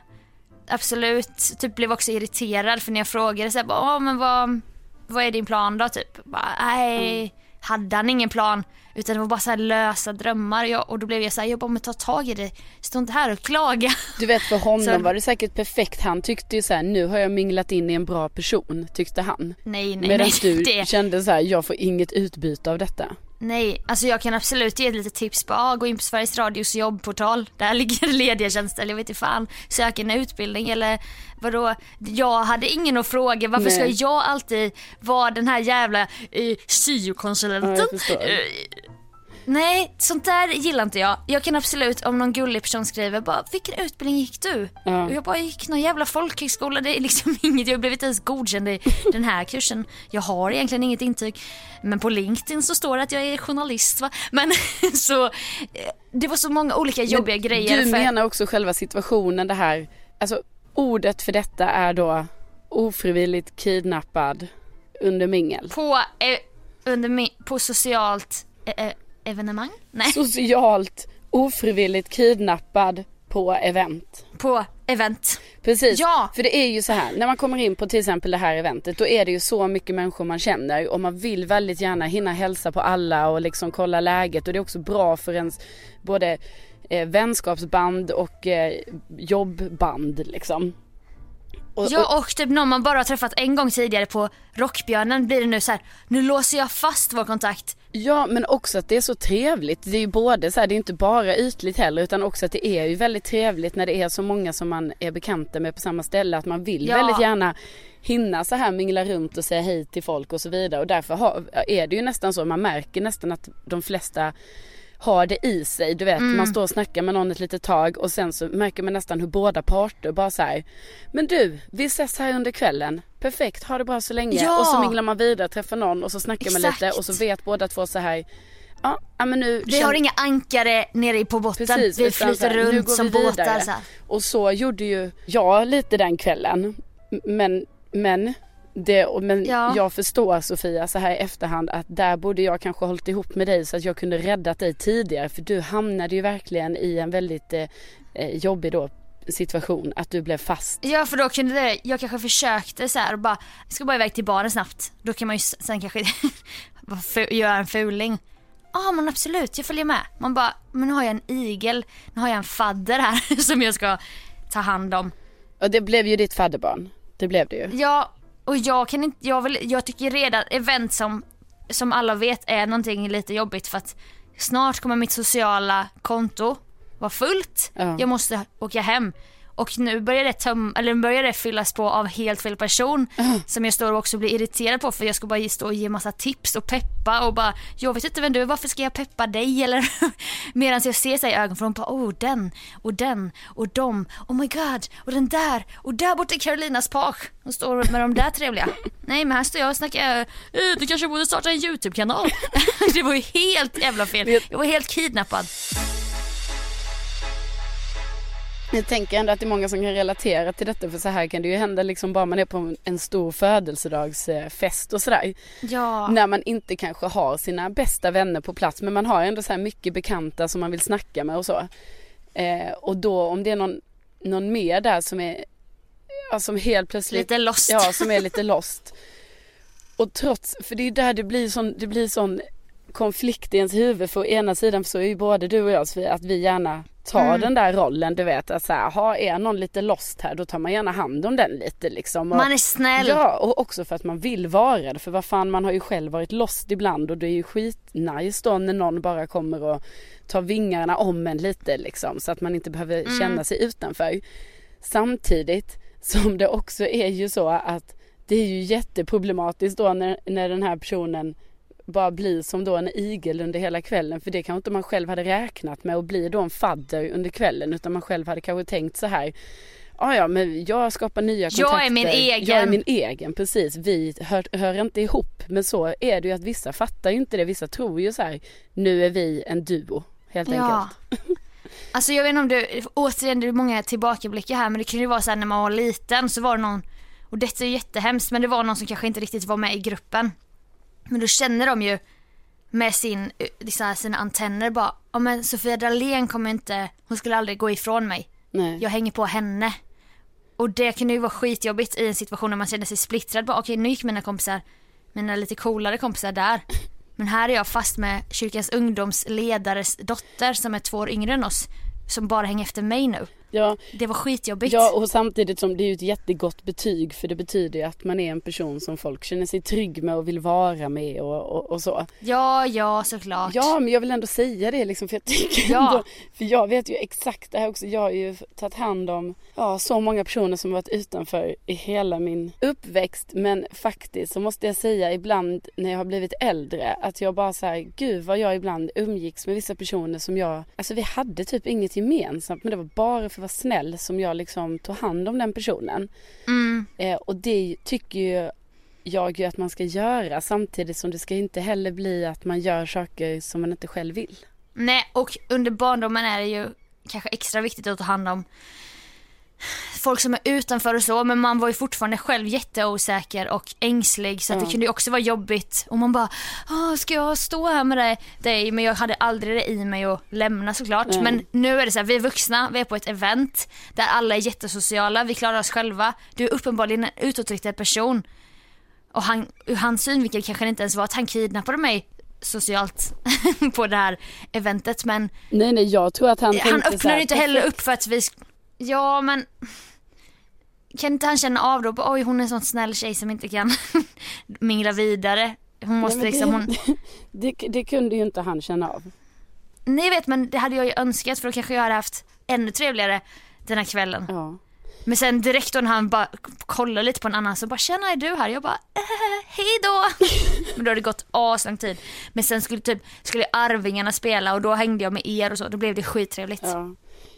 S2: absolut, typ blev också irriterad för när jag frågade så här, bara, men vad, vad är din plan då typ? Bara, nej, hade han ingen plan utan det var bara så här lösa drömmar jag, och då blev jag så här, jag bara men ta tag i det, stå inte här och klaga.
S3: Du vet för honom
S2: Så-
S3: var det säkert perfekt. Han tyckte ju så här, nu har jag minglat in i en bra person, tyckte han.
S2: Nej nej
S3: Medan
S2: nej.
S3: du
S2: det,
S3: kände så här, jag får inget utbyte av detta.
S2: Nej, alltså jag kan absolut ge ett litet tips på, ah, gå in på Sveriges Radios jobbportal. Där ligger lediga tjänster, eller jag vet inte fan. Sök en utbildning eller vadå. Jag hade ingen att fråga, varför
S3: Nej.
S2: ska jag alltid vara den här jävla eh, syokonsulenten?
S3: Ja,
S2: Nej, sånt där gillar inte jag. Jag kan absolut, om någon gullig person skriver bara, vilken utbildning gick du?
S3: Ja.
S2: Och jag bara, gick någon jävla folkhögskola, det är liksom inget, jag blev inte ens godkänd i den här kursen. Jag har egentligen inget intyg. Men på LinkedIn så står det att jag är journalist va. Men så, eh, det var så många olika jobbiga grejer.
S3: Du
S2: för-
S3: menar också själva situationen det här, alltså ordet för detta är då ofrivilligt kidnappad under mingel.
S2: På, eh, under på socialt eh, eh, evenemang? Nej,
S3: Socialt ofrivilligt kidnappad på event.
S2: på event.
S3: Precis,
S2: Ja.
S3: för det är ju så här när man kommer in på till exempel det här eventet då är det ju så mycket människor man känner och man vill väldigt gärna hinna hälsa på alla och liksom kolla läget och det är också bra för ens både eh, vänskapsband och eh, jobbband liksom. Och,
S2: Ja och typ någon man bara har träffat en gång tidigare på Rockbjörnen blir det nu så här. nu låser jag fast vår kontakt.
S3: Ja men också att det är så trevligt. Det är ju både så här, det är inte bara ytligt heller utan också att det är ju väldigt trevligt när det är så många som man är bekanta med på samma ställe att man vill
S2: Ja.
S3: väldigt gärna hinna så här mingla runt och säga hej till folk och så vidare och därför har, är det ju nästan så, man märker nästan att de flesta har det i sig. Du vet
S2: Mm.
S3: man står och snackar med någon ett litet tag och sen så märker man nästan hur båda parter bara så här. Men du, vi ses här under kvällen. Perfekt, ha det bra så länge.
S2: Ja.
S3: Och så minglar man vidare, träffar någon och så snackar man lite och så vet båda två så här. Ja, men nu.
S2: Vi har inga ankare nere på botten.
S3: Precis,
S2: vi flyter
S3: nu
S2: runt
S3: går
S2: som
S3: vi
S2: båtar så här.
S3: Och så gjorde ju jag lite den kvällen. Men, men, det, men
S2: Ja.
S3: jag förstår Sofia så här i efterhand att där borde jag kanske hållit ihop med dig så att jag kunde räddat dig tidigare. För du hamnade ju verkligen i en väldigt eh, eh, jobbig då situation. Att du blev fast.
S2: Ja för då kunde det, jag kanske försökte så här och bara, jag ska bara iväg till baren snabbt. Då kan man ju sen kanske göra en fuling. Ja men absolut, jag följer med. Man bara, men nu har jag en igel, nu har jag en fadder här som jag ska ta hand om.
S3: Och det blev ju ditt fadderbarn. Det blev det ju.
S2: Ja, och jag kan inte, jag, vill, jag tycker redan event som, som alla vet är någonting lite jobbigt för att snart kommer mitt sociala konto vara fullt.
S3: Ja.
S2: Jag måste åka hem. Och nu börjar det, töm, eller nu börjar det fyllas på av helt fel person som jag står och också blir irriterad på för jag ska bara stå och ge massa tips och peppa och bara jag vet inte vem du är, varför ska jag peppa dig eller medan jag ser sig i ögonen för de bara oh den och den och dem, oh my god och den där och där borta är Carolinas page. De står med de där trevliga. Nej men här står jag och snackar, eh, du kanske borde starta en YouTube-kanal. det var ju helt jävla fel. Jag var helt kidnappad.
S3: Jag tänker ändå att det är många som kan relatera till detta för så här kan det ju hända liksom bara man är på en- stor födelsedagsfest och sådär.
S2: Ja.
S3: När man inte kanske har sina bästa vänner på plats men man har ändå så här mycket bekanta som man vill snacka med och så. Eh, och då om det är någon, någon mer där som är, ja, som helt plötsligt
S2: Lite lost.
S3: Ja, som är lite lost. Och trots, för det är där det blir sån, det blir sån konflikt i ens huvud. För å ena sidan så är ju både du och jag Sofia, att vi gärna tar
S2: Mm.
S3: den där rollen. Du vet att så här, ha, är någon lite lost här då tar man gärna hand om den lite liksom. Och,
S2: Man är snäll.
S3: Ja, och också för att man vill vara det. För vad fan, man har ju själv varit lost ibland och det är ju skitnice då när någon bara kommer och tar vingarna om en lite liksom. Så att man inte behöver
S2: Mm.
S3: känna sig utanför. Samtidigt som det också är ju så att det är ju jätteproblematiskt då när, när den här personen bara blir som då en igel under hela kvällen. För det kanske inte man själv hade räknat med att bli då en fadder under kvällen. Utan man själv hade kanske tänkt så här. Ja, ja, men jag skapar nya kontakter.
S2: Jag är min egen."
S3: Jag är min egen, precis. Vi hör, hör inte ihop. Men så är det ju att vissa fattar ju inte det. Vissa tror ju så här, nu är vi en duo, helt
S2: Ja.
S3: enkelt.
S2: Alltså jag vet inte om du, återigen det är många tillbakablickar här men det kan ju vara så här när man var liten så var det någon, och detta är jättehemskt men det var någon som kanske inte riktigt var med i gruppen. Men då känner de ju med sin, liksom, sina antenner bara, ja men Sofia Dalén kommer inte, hon skulle aldrig gå ifrån mig.
S3: Nej.
S2: Jag hänger på henne. Och det kan ju vara skitjobbigt i en situation när man känner sig splittrad. Bara, okej nu gick mina kompisar, mina lite coolare kompisar där. Men här är jag fast med kyrkans ungdomsledares dotter som är två år yngre än oss. Som bara hänger efter mig nu.
S3: Ja,
S2: Det var skitjobbigt.
S3: ja, och samtidigt som det är ju ett jättegott betyg för det betyder ju att man är en person som folk känner sig trygg med och vill vara med och, och, och så.
S2: ja, ja såklart.
S3: Ja men jag vill ändå säga det liksom för jag tycker
S2: Ja.
S3: ändå, för jag vet ju exakt det här också. Jag har ju tagit hand om ja, så många personer som varit utanför i hela min uppväxt. Men faktiskt så måste jag säga ibland när jag har blivit äldre att jag bara säger gud vad jag ibland umgicks med vissa personer som jag, alltså vi hade typ inget gemensamt men det var bara att vara snäll som jag liksom tog hand om den personen.
S2: Mm.
S3: Eh, och det tycker ju jag ju att man ska göra samtidigt som det ska inte heller bli att man gör saker som man inte själv vill.
S2: Nej, och under barndomen är det ju kanske extra viktigt att ta hand om folk som är utanför och så, men man var ju fortfarande själv jätteosäker och ängslig så att det
S3: Ja.
S2: kunde ju också vara jobbigt och man bara, "Åh, ska jag stå här med dig? Men jag hade aldrig det i mig att lämna såklart.
S3: Nej.
S2: Men nu är det så här, vi är vuxna, vi är på ett event där alla är jättesociala, vi klarar oss själva. Du är uppenbarligen en utåtriktad person. Och han, ur hans synvinkel kanske det inte ens var att han kidnappade mig socialt på det här eventet men
S3: Nej nej jag tror att han
S2: han ju inte heller upp för att vi Ja men Kan inte han känna av då? Oj hon är en sån snäll tjej som inte kan mingla vidare. Hon måste
S3: Nej,
S2: liksom hon...
S3: det, det, det kunde ju inte han känna av.
S2: Nej vet men det hade jag ju önskat för då kanske jag hade haft ännu trevligare den här kvällen.
S3: Ja.
S2: Men sen direkt då när han bara kollar lite på en annan så bara tjena är du här? Jag bara äh, hej då. men då hade det gått aslång tid. Men sen skulle typ skulle Arvingarna spela och då hängde jag med er och så. Då blev det skittrevligt.
S3: ja.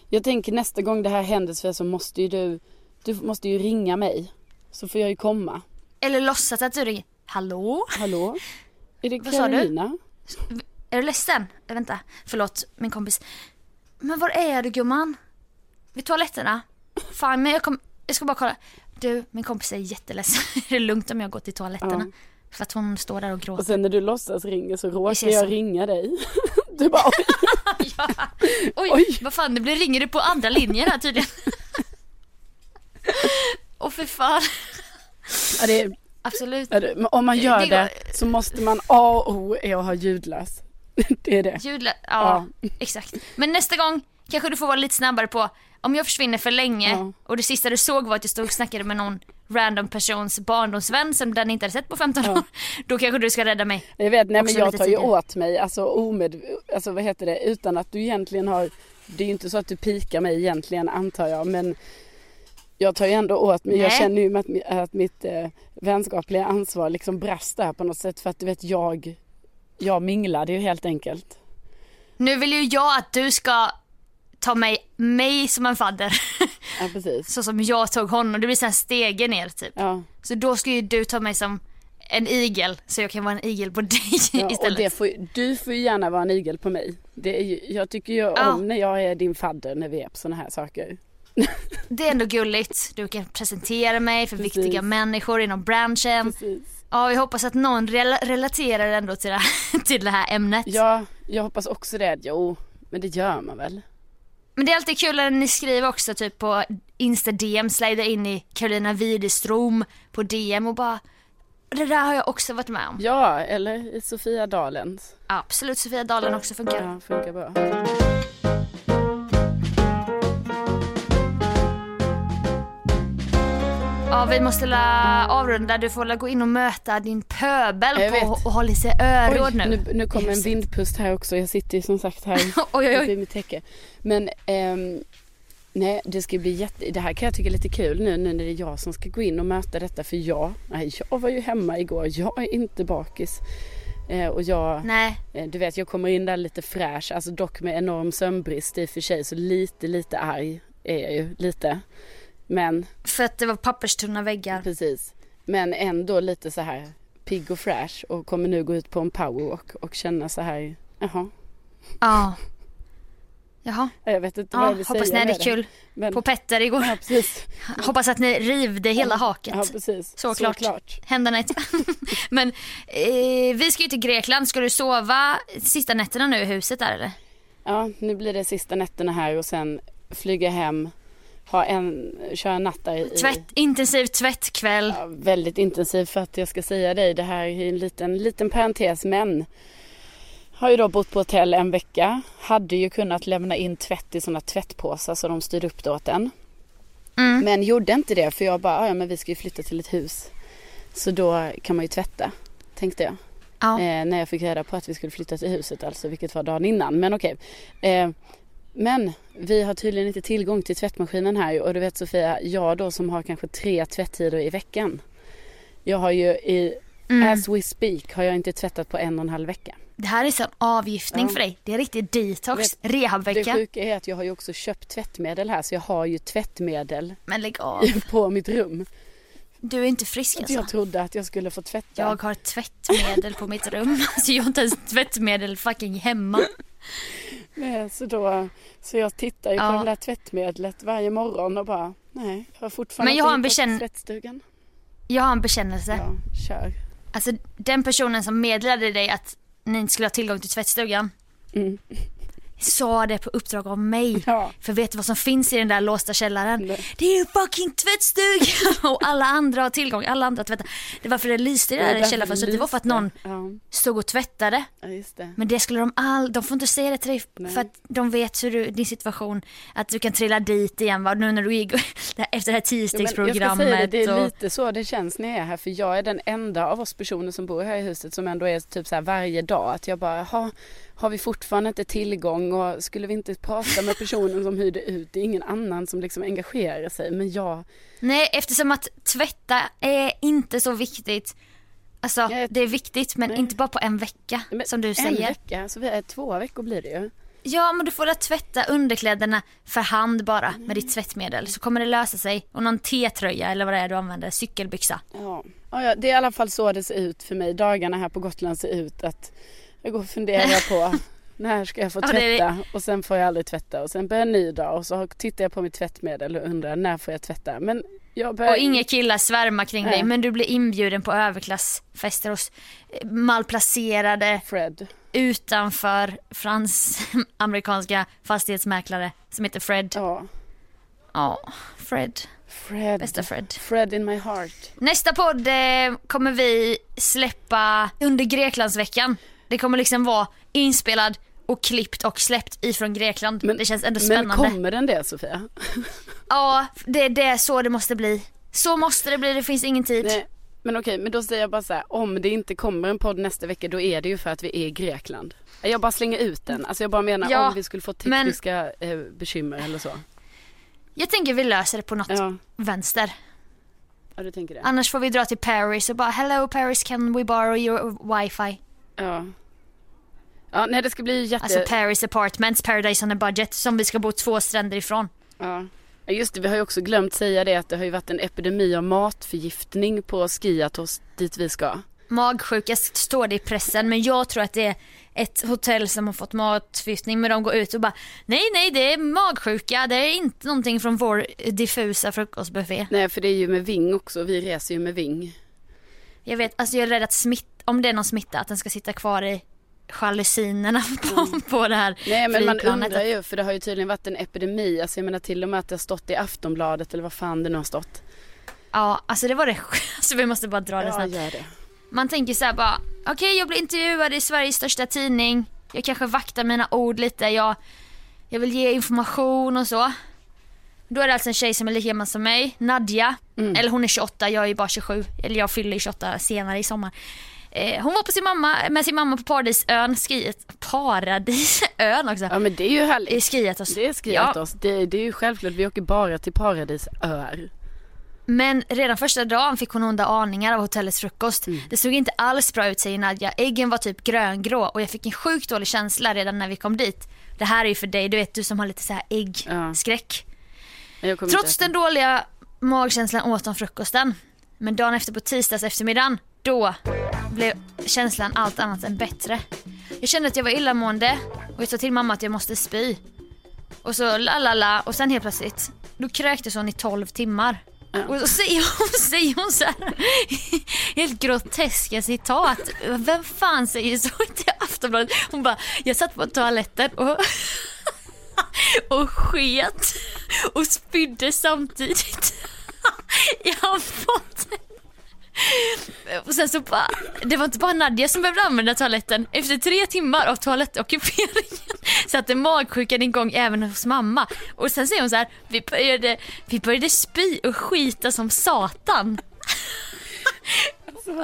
S3: Jag tänker nästa gång det här händer Sofia, så måste ju du, du måste ju ringa mig. Så får jag ju komma.
S2: Eller låtsas att du ringer. Hallå?
S3: Hallå? Är det
S2: Vad sa du?
S3: Carolina?
S2: Är du ledsen? Äh, vänta, förlåt min kompis. Men var är du gumman? Vid toaletterna? Fan men jag, kom, jag ska bara kolla. Du, min kompis är jätteledsen. är det lugnt om jag går till toaletterna?
S3: Ja.
S2: För att hon står där och
S3: Och
S2: gråter.
S3: sen när du låtsas ringer så råkar jag
S2: så.
S3: ringa dig. Du bara oj.
S2: ja. Oj,
S3: Oj.
S2: vad fan det blir ringer du på andra linjen här tydligen. Och för fan.
S3: Ja, det är,
S2: Absolut.
S3: ja, det- om man gör
S2: Det
S3: det så måste man A och O är att ha ljudlös. Det är det.
S2: Ljudlä- ja, exakt. Men nästa gång kanske du får vara lite snabbare på om jag försvinner för länge
S3: Ja.
S2: och det sista du såg var att jag stod och snackade med någon random persons barndomsvän som den inte hade sett på 15
S3: Ja.
S2: år. Då kanske du ska rädda mig.
S3: Jag vet, nej men jag tar ju åt mig, alltså omed, alltså vad heter det, utan att du egentligen har, det är ju inte så att du pikar mig egentligen antar jag, men jag tar ju ändå åt mig, jag
S2: Nej.
S3: känner ju att, att mitt eh, vänskapliga ansvar liksom brast där på något sätt för att du vet jag, jag minglade ju helt enkelt.
S2: Nu vill ju jag att du ska ta mig, mig som en fadder.
S3: Ja precis.
S2: så som jag tog honom. Det blir sen stege ner typ.
S3: Ja,
S2: Så då ska ju du ta mig som en igel så jag kan vara en igel på dig
S3: ja
S2: istället.
S3: får, du får ju gärna vara en igel på mig. Det är ju, jag tycker ju
S2: Ja.
S3: om när jag är din fadder när vi är på sådana här saker.
S2: Det är ändå gulligt. Du kan presentera mig för
S3: Precis.
S2: viktiga människor inom branschen.
S3: Precis.
S2: Ja, jag hoppas att någon rel- relaterar ändå till det, här, till det här ämnet.
S3: Ja, jag hoppas också det. Jo, men det gör man väl?
S2: Men det är alltid kul när ni skriver också typ på Insta DM, slider in i Carolina Widerström på DM och bara det där har jag också varit med om.
S3: Ja, eller i Sofia Dalens.
S2: Absolut, Sofia Dalen också funkar.
S3: Ja, funkar bra.
S2: Ja, vi måste la avrunda. Du får la gå in och möta din pöbel på,
S3: vet.
S2: och hålla sig öråd nu.
S3: nu, nu kommer en vindpust här också. Jag sitter ju som sagt här
S2: oj, oj,
S3: uppe
S2: oj.
S3: i mitt täcke. Men ehm, nej, det ska bli jätte... Det här kan jag tycka är lite kul nu, nu när det är jag som ska gå in och möta detta. För jag, nej, jag var ju hemma igår. Jag är inte bakis. Eh, och jag,
S2: Nej,
S3: eh, du vet, jag kommer in där lite fräsch. Alltså dock med enorm sömnbrist i och för sig. Så lite, lite arg är jag ju. Lite. Men
S2: för att det var papperstunna väggar.
S3: Precis. Men ändå lite så här pigg och fräsch och kommer nu gå ut på en powerwalk och känna så här, jaha.
S2: Ja. Jaha.
S3: Jag vet inte vad
S2: Ja,
S3: jag vill
S2: hoppas ni hade kul
S3: Men-
S2: på Petter igår.
S3: Ja, precis.
S2: Hoppas att ni rivde hela haket.
S3: Ja, precis.
S2: Såklart.
S3: Såklart.
S2: Händerna i Men eh, vi ska ju till Grekland. Ska du sova sista nätterna nu i huset där eller?
S3: Ja, nu blir det sista nätterna här och sen flyga hem, ha en, köra en natt där i...
S2: Tvätt, intensiv tvättkväll.
S3: Ja, väldigt intensiv för att jag ska säga dig, det här är en liten, liten parentes men har ju då bott på hotell en vecka. Hade ju kunnat lämna in tvätt i sådana tvättpåsar så de styr upp det åt en.
S2: Mm.
S3: Men gjorde inte det för jag bara, "Ah, ja men vi ska ju flytta till ett hus. Så då kan man ju tvätta, tänkte jag.
S2: Ja.
S3: Eh, när jag fick reda på att vi skulle flytta till huset alltså, vilket var dagen innan. Men okej. Eh, men vi har tydligen inte tillgång till tvättmaskinen här och du vet Sofia, jag då som har kanske tre tvättider i veckan. Jag har ju i,
S2: Mm.
S3: as we speak, har jag inte tvättat på en och en halv vecka.
S2: Det här är sån avgiftning
S3: Ja.
S2: för dig. Det är riktig detox,
S3: Vet- Det
S2: rehabvecka.
S3: sjuka är att jag har ju också köpt tvättmedel här så jag har ju tvättmedel
S2: Men lägg av.
S3: på mitt rum.
S2: Du är inte frisk alltså.
S3: Jag trodde att jag skulle få tvätta.
S2: Jag har tvättmedel på mitt rum. Så jag har inte ens tvättmedel fucking hemma.
S3: Nej, så, då, så jag tittar ju
S2: Ja.
S3: på det där tvättmedlet varje morgon och bara, nej, jag har fortfarande
S2: Men jag har en
S3: inte hittat
S2: bekänn-
S3: tvättstugan.
S2: Jag har en bekännelse.
S3: Ja, kör.
S2: Alltså den personen som meddelade dig att ni inte skulle ha tillgång till tvättstugan
S3: Mm.
S2: Sa det på uppdrag av mig.
S3: Ja.
S2: För vet du vad som finns i den där låsta källaren?
S3: Nej.
S2: Det är ju fucking tvättstugan! Och alla andra har tillgång, alla andra tvättar. Det var för det lyste i det
S3: Det är
S2: där källarfönstret, det var för att någon
S3: Ja,
S2: stod och tvättade.
S3: ja, det.
S2: Men det skulle de all, de får inte säga det till dig
S3: Nej.
S2: för att de vet hur du, din situation, att du kan trilla dit igen va, nu när du här- efter det här tiostegsprogrammet.
S3: säga det, det är lite så det känns när jag är här för jag är den enda av oss personer som bor här i huset som ändå är typ så här varje dag att jag bara, ha, har vi fortfarande inte tillgång och skulle vi inte prata med personen som hyrde ut, det är ingen annan som liksom engagerar sig men jag,
S2: Nej, eftersom att tvätta är inte så viktigt. Alltså
S3: Nej,
S2: det är viktigt men
S3: nej.
S2: inte bara på en vecka
S3: men
S2: som du
S3: en
S2: säger.
S3: vecka, så vi är två veckor blir det ju.
S2: Ja men du får att tvätta underkläderna för hand bara med ditt tvättmedel så kommer det lösa sig. Och någon T-tröja eller vad det är du använder, cykelbyxa.
S3: Ja. Ja, ja, det är i alla fall så det ser ut för mig. Dagarna här på Gotland ser ut att jag går och funderar på när ska jag få
S2: Ja, det är-
S3: tvätta och sen får jag aldrig tvätta och sen börjar en ny dag och så tittar jag på mitt tvättmedel och undrar när får jag tvätta. Men jag börjar...
S2: Och inga killar svärmar kring
S3: Nej.
S2: dig men du blir inbjuden på överklassfester hos eh, malplacerade
S3: Fred.
S2: utanför fransk-amerikanska fastighetsmäklare som heter Fred.
S3: Ja.
S2: Ja, Fred.
S3: Fred.
S2: Bästa Fred.
S3: Fred in my heart.
S2: Nästa podd eh, kommer vi släppa under Greklandsveckan. Det kommer liksom vara inspelad och klippt och släppt ifrån Grekland. det känns ändå
S3: Men
S2: spännande.
S3: kommer den det Sofia?
S2: Ja, det, det är så det måste bli. Så måste det bli, det finns ingen tid.
S3: Nej. Men okej, men då säger jag bara så här, om det inte kommer en podd nästa vecka då är det ju för att vi är i Grekland. Jag bara slänger ut den. Alltså jag bara menar
S2: Ja,
S3: om vi skulle få
S2: men-
S3: tekniska eh, bekymmer eller så.
S2: Jag tänker vi löser det på något
S3: Ja,
S2: vänster.
S3: ja du tänker det.
S2: Annars får vi dra till Paris och bara hello Paris can we borrow your wifi?
S3: Ja. Ja, nej det ska bli jätte...
S2: Alltså Paris apartments, paradise on a budget som vi ska bo två stränder ifrån.
S3: ja. Just det, vi har ju också glömt säga det att det har ju varit en epidemi av matförgiftning på Skiatos dit vi ska.
S2: Magsjuka står det i pressen men jag tror att det är ett hotell som har fått matförgiftning men de går ut och bara nej nej det är magsjuka det är inte någonting från vår diffusa frukostbuffé.
S3: Nej, för det är ju med Ving också. Vi reser ju med Ving.
S2: Jag vet, alltså jag är rädd att smitt, om det är någon smitta att den ska sitta kvar i jalusinerna på, på det här
S3: Nej, men man undrar ju, för det har ju tydligen varit en epidemi. Alltså jag menar till och med att det har stått i Aftonbladet eller vad fan det nu har stått.
S2: Ja, alltså det var det alltså vi måste bara dra det
S3: Ja,
S2: snabbt.
S3: gör det.
S2: Man tänker så här bara, okej jag blir intervjuad i Sveriges största tidning. Jag kanske vaktar mina ord lite, jag, jag vill ge information och så. Då är det alltså en tjej som är lika gammal som mig, Nadja.
S3: Mm.
S2: Eller hon är 28, jag är bara 27. Eller jag fyller 28 senare i sommar. Eh, hon var på sin mamma, med sin mamma på Paradisön, skriet, Paradisön också.
S3: Ja men det är ju
S2: I
S3: härligt.
S2: Skiatos.
S3: Det är skrivet oss. Det, det är ju självklart, vi åker bara till paradisöar.
S2: Men redan första dagen fick hon onda aningar av hotellets frukost.
S3: Mm.
S2: Det såg inte alls bra ut säger Nadja. Äggen var typ gröngrå och jag fick en sjukt dålig känsla redan när vi kom dit. Det här är ju för dig, du vet du som har lite så här äggskräck.
S3: Kommer
S2: Trots
S3: inte
S2: den dåliga magkänslan åt de frukosten. Men dagen efter på tisdags eftermiddagen, då blev känslan allt annat än bättre. Jag kände att jag var illamående och jag sa till mamma att jag måste spy. Och så la la la och sen helt plötsligt, då kräktes hon i 12 timmar. Och så säger hon, säger hon så här, helt groteska citat. Vem fan säger så till Aftonbladet? Hon bara, jag satt på toaletten och, och sket och spydde samtidigt i handfatet. Och sen så bara, det var inte bara Nadja som behövde använda toaletten. Efter tre timmar av toalettockuperingen satte magsjukan igång även hos mamma. Och sen säger hon så här, vi började, vi började spy och skita som satan.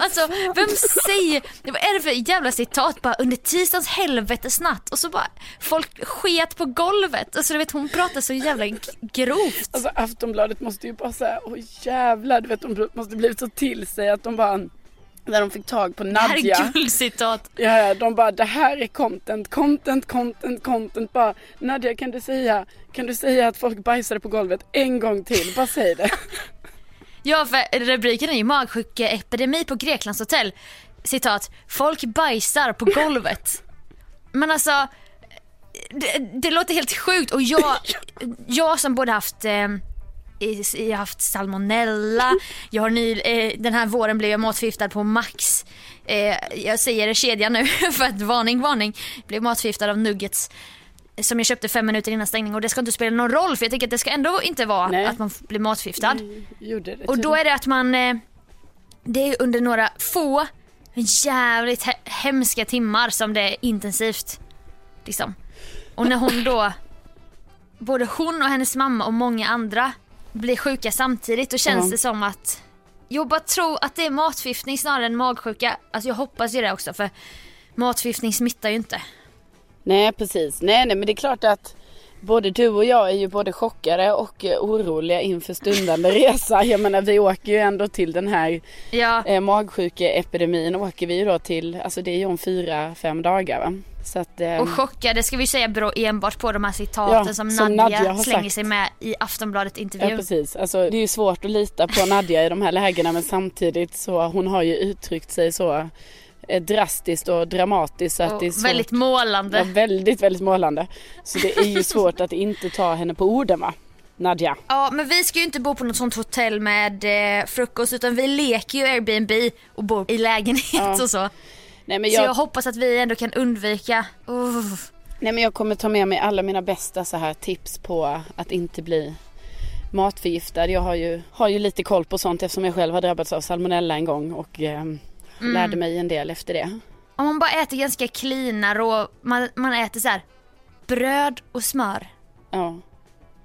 S2: Alltså vem säger, vad är det för jävla citat bara under tisdagens helvetesnatt och så bara folk sket på golvet. Alltså du vet hon pratar så jävla grovt.
S3: Alltså Aftonbladet måste ju bara säga, åh jävlar, du vet de måste blivit så till sig att de bara när de fick tag på
S2: Det här
S3: Nadja.
S2: är guldcitat.
S3: Ja, ja, de bara det här är content, content, content, content. Bara Nadja kan du säga, kan du säga att folk bajsade på golvet en gång till? Bara säg det.
S2: Ja, för rubriken är ju magsjukeepidemi på Greklands hotell. Citat, folk bajsar på golvet. Men alltså, det, det låter helt sjukt och jag, jag som både haft eh, jag har haft salmonella, jag har ny, eh, den här våren blev jag matförgiftad på Max. Eh, jag säger kedjan nu för att varning, varning. Blev matförgiftad av nuggets som jag köpte fem minuter innan stängning och det ska inte spela någon roll för jag tänker att det ska ändå inte vara
S3: Nej.
S2: att man blir matförgiftad.
S3: Det
S2: Och då är det att man, eh, det är under några få jävligt he- hemska timmar som det är intensivt. Liksom. Och när hon då, både hon och hennes mamma och många andra blir sjuka samtidigt då känns
S3: Ja.
S2: det som att jag bara tror att det är matförgiftning snarare än magsjuka. Alltså jag hoppas ju det också för matförgiftning smittar ju inte.
S3: Nej precis, nej nej men det är klart att både du och jag är ju både chockade och eh, oroliga inför stundande resa. Jag menar vi åker ju ändå till den här
S2: Ja,
S3: eh, magsjukeepidemin åker vi ju då till, alltså det är ju om fyra, fem dagar va. Så att, eh,
S2: och chockade ska vi säga beror enbart på de här citaten
S3: Ja,
S2: som,
S3: som
S2: Nadja,
S3: Nadja
S2: slänger
S3: sagt.
S2: sig med i Aftonbladet
S3: Ja
S2: intervjun.
S3: precis, alltså det är ju svårt att lita på Nadja i de här lägena men samtidigt så hon har ju uttryckt sig så drastiskt och dramatiskt så att
S2: Och
S3: det är svårt.
S2: väldigt målande.
S3: Ja, väldigt, väldigt målande. Så det är ju svårt att inte ta henne på orden va? Nadja.
S2: Ja men vi ska ju inte bo på något sånt hotell med eh, frukost utan vi leker ju Airbnb och bor i lägenhet
S3: Ja.
S2: och så.
S3: Nej men,
S2: Så jag
S3: jag,
S2: hoppas att vi ändå kan undvika, uh,
S3: nej men jag kommer ta med mig alla mina bästa så här tips på att inte bli matförgiftad. Jag har ju, har ju lite koll på sånt eftersom jag själv har drabbats av salmonella en gång och eh,
S2: Mm.
S3: lärde mig en del efter det.
S2: om man bara äter ganska cleana rå, man, man äter så här bröd och smör,
S3: Ja.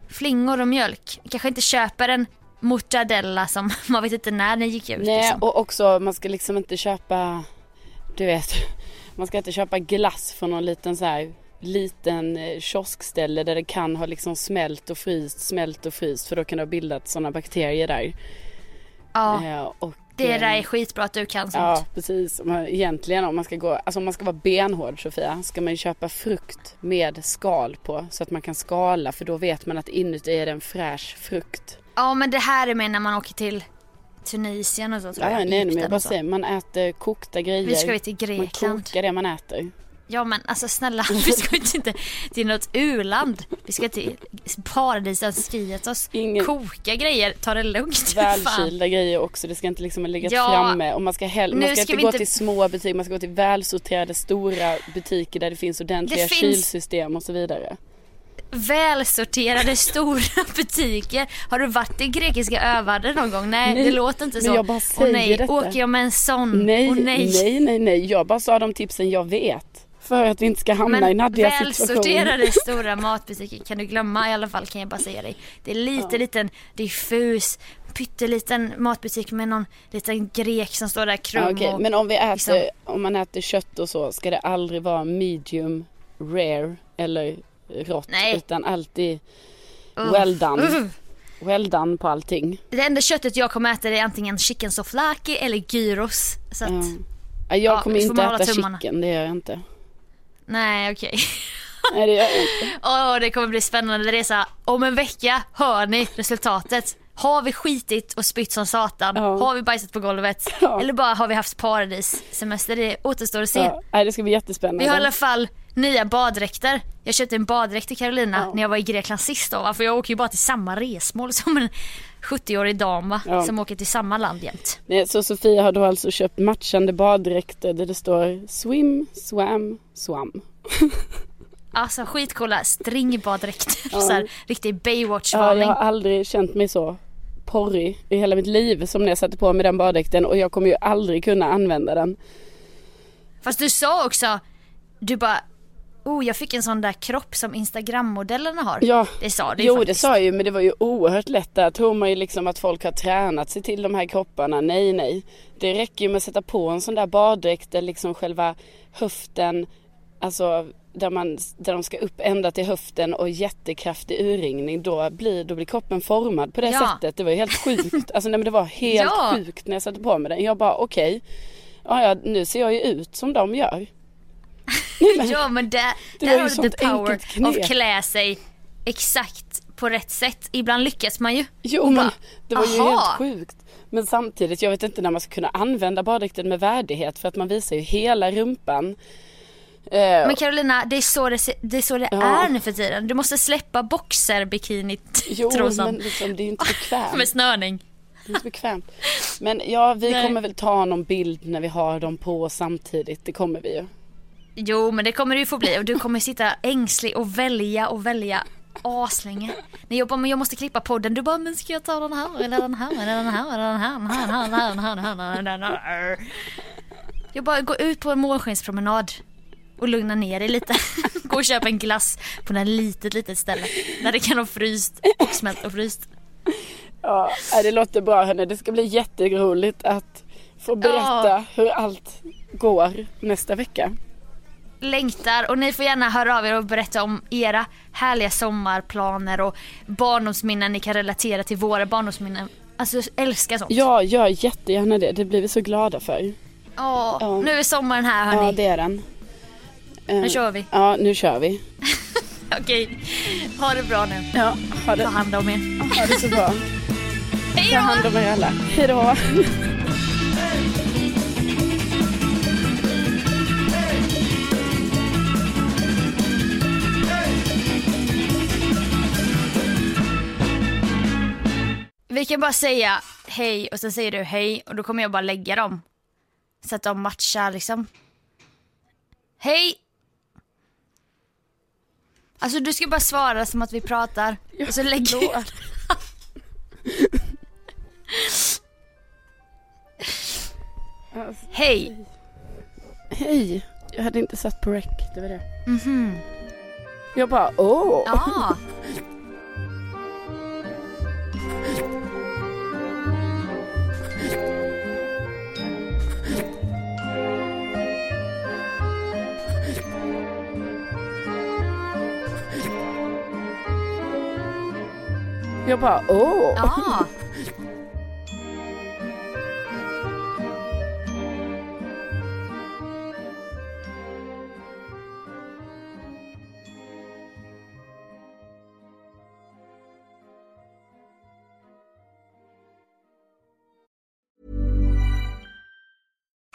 S2: flingor och mjölk. Kanske inte köper en mortadella som man vet inte när den gick ut.
S3: Nej
S2: liksom.
S3: och också man ska liksom inte köpa, du vet, man ska inte köpa glass från någon liten så här liten eh, kioskställe där det kan ha liksom smält och fryst, smält och fryst för då kan det ha bildat sådana bakterier där.
S2: ja,
S3: Eh, och,
S2: det där är skitbra att du kan sånt.
S3: Ja precis. Man- Egentligen om man ska gå, alltså om man ska vara benhård Sofia, ska man köpa frukt med skal på så att man kan skala för då vet man att inuti är det en fräsch frukt.
S2: Ja men det här är med när man åker till Tunisien och så tror
S3: Ja,
S2: jag.
S3: nej, nej men jag bara säger, man äter kokta grejer.
S2: Vi ska vi till
S3: Man
S2: Grekland.
S3: kokar det man äter.
S2: Ja men alltså snälla, vi ska ju inte till något u-land. Vi ska till paradiset Skiatos.
S3: Ingen-
S2: Koka grejer, ta det lugnt.
S3: Välkylda grejer också. Det ska inte liksom läggas
S2: Ja,
S3: framme. Och man ska, hell- man ska
S2: ska
S3: inte gå
S2: inte-
S3: till små butiker. Man ska gå till välsorterade stora butiker där det finns ordentliga
S2: Det finns-
S3: kylsystem och så vidare.
S2: Välsorterade stora butiker. Har du varit i grekiska övärlden någon gång? Nej,
S3: Nej,
S2: det låter inte
S3: men
S2: så.
S3: jag bara säger
S2: nej,
S3: detta.
S2: åker jag med en sån?
S3: Nej,
S2: Åh, nej.
S3: nej, nej, nej. Jag bara sa de tipsen jag vet. För att vi inte ska hamna i
S2: Men
S3: Nadjas situation.
S2: välsorterade stora matbutiker kan du glömma i alla fall kan jag bara säga dig. Det är lite liten diffus pytteliten matbutik med någon liten grek som står där krum
S3: Ja,
S2: och
S3: Men om vi äter,
S2: liksom-
S3: om man äter kött och så ska det aldrig vara medium rare eller rått.
S2: Nej.
S3: Utan alltid
S2: Uff.
S3: well done.
S2: Uff.
S3: Well done på allting.
S2: Det enda köttet jag kommer äta är antingen chicken souvlaki eller gyros. Så att,
S3: Ja. Ja, Jag
S2: Ja,
S3: kommer
S2: får
S3: inte äta
S2: tummarna.
S3: chicken, det gör jag inte.
S2: Nej okej.
S3: Nej det gör jag inte.
S2: Åh det kommer bli spännande resa. Om en vecka hör ni resultatet. Har vi skitit och spytt som satan?
S3: Ja.
S2: Har vi bajsat på golvet?
S3: Ja.
S2: Eller bara har vi haft paradissemester? Det återstår att se.
S3: Ja, nej, det ska bli jättespännande.
S2: Vi har i alla fall nya baddräkter. Jag köpte en baddräkt till Carolina
S3: Ja.
S2: när jag var i Grekland sist då, för jag åker ju bara till samma resmål som en 70-årig dam va?
S3: Ja.
S2: som åker till samma land jämt.
S3: Nej, så Sofia har då alltså köpt matchande baddräkter där det står swim, swam, swam.
S2: Alltså skitcoola stringbaddräkter.
S3: Ja.
S2: Så här, riktig
S3: Ja,
S2: Baywatch-varning.
S3: jag har aldrig känt mig så porrig i hela mitt liv som när jag satte på mig den baddräkten och jag kommer ju aldrig kunna använda den.
S2: Fast du sa också, du bara Oh, jag fick en sån där kropp som Instagram-modellerna har.
S3: Ja,
S2: Det sa du
S3: jo det
S2: faktiskt.
S3: sa jag ju men det var ju oerhört lätt där. Tror man ju liksom att folk har tränat sig till de här kropparna. Nej, nej. Det räcker ju med att sätta på en sån där baddräkt där liksom själva höften, alltså där, man, där de ska upp ända till höften och jättekraftig urringning. Då blir, då blir kroppen formad på det
S2: Ja.
S3: sättet. Det var ju helt sjukt. Alltså nej, men det var helt
S2: Ja.
S3: sjukt när jag satte på mig den. Jag bara okej, ja, ja, nu ser jag ju ut som de gör. Nej, men-
S2: Ja men där, där har du the power of klä sig exakt på rätt sätt. Ibland lyckas man ju.
S3: Jo
S2: Och
S3: men
S2: bara,
S3: det var ju
S2: aha.
S3: helt sjukt. Men samtidigt, jag vet inte när man ska kunna använda baddräkten med värdighet för att man visar ju hela rumpan. Eh,
S2: Men Carolina, det är så det, det, är, så det
S3: Ja.
S2: är nu för tiden. Du måste släppa
S3: jo
S2: boxerbikinit-trosan
S3: men liksom, det är ju inte bekvämt.
S2: med snörning.
S3: Det är inte bekvämt. Men ja, vi
S2: Nej.
S3: kommer väl ta någon bild när vi har dem på samtidigt. Det kommer vi ju.
S2: Jo men det kommer det ju få bli och du kommer sitta ängslig och välja och välja aslänge. När jag bara, men jag måste klippa podden, du bara, men ska jag ta den här eller den här eller den här eller den här, den här, den här, den här, den här, den här. Jag bara, gå ut på en månskenspromenad och lugna ner dig lite. Gå och köpa en glass på ett litet, litet ställe där det kan ha fryst och smält och fryst.
S3: Ja, det låter bra hörni. Det ska bli jätteroligt att få berätta
S2: Ja.
S3: hur allt går nästa vecka.
S2: längtar och ni får gärna höra av er och berätta om era härliga sommarplaner och barndomsminnen ni kan relatera till våra barndomsminnen. Alltså jag älskar sånt.
S3: Ja, gör jättegärna det. Det blir vi så glada för. Ja.
S2: Nu är sommaren här hörni.
S3: Ja, det är den. Eh,
S2: Nu kör vi.
S3: Ja, nu kör vi.
S2: Okej, ha det bra nu.
S3: Ja, ha det,
S2: Ta hand om er.
S3: ha det så bra.
S2: Hej
S3: Ta hand
S2: då!
S3: om er alla. Hej då.
S2: Vi kan bara säga hej och sen säger du hej och då kommer jag bara lägga dem. Så att de matchar liksom. Hej! Alltså du ska bara svara som att vi pratar. och så lägger jag. Hej!
S3: Hej. Jag hade inte satt på rec. Det var det. Jag bara åh.
S2: Ja.
S3: Jag bara åh.
S2: Ja.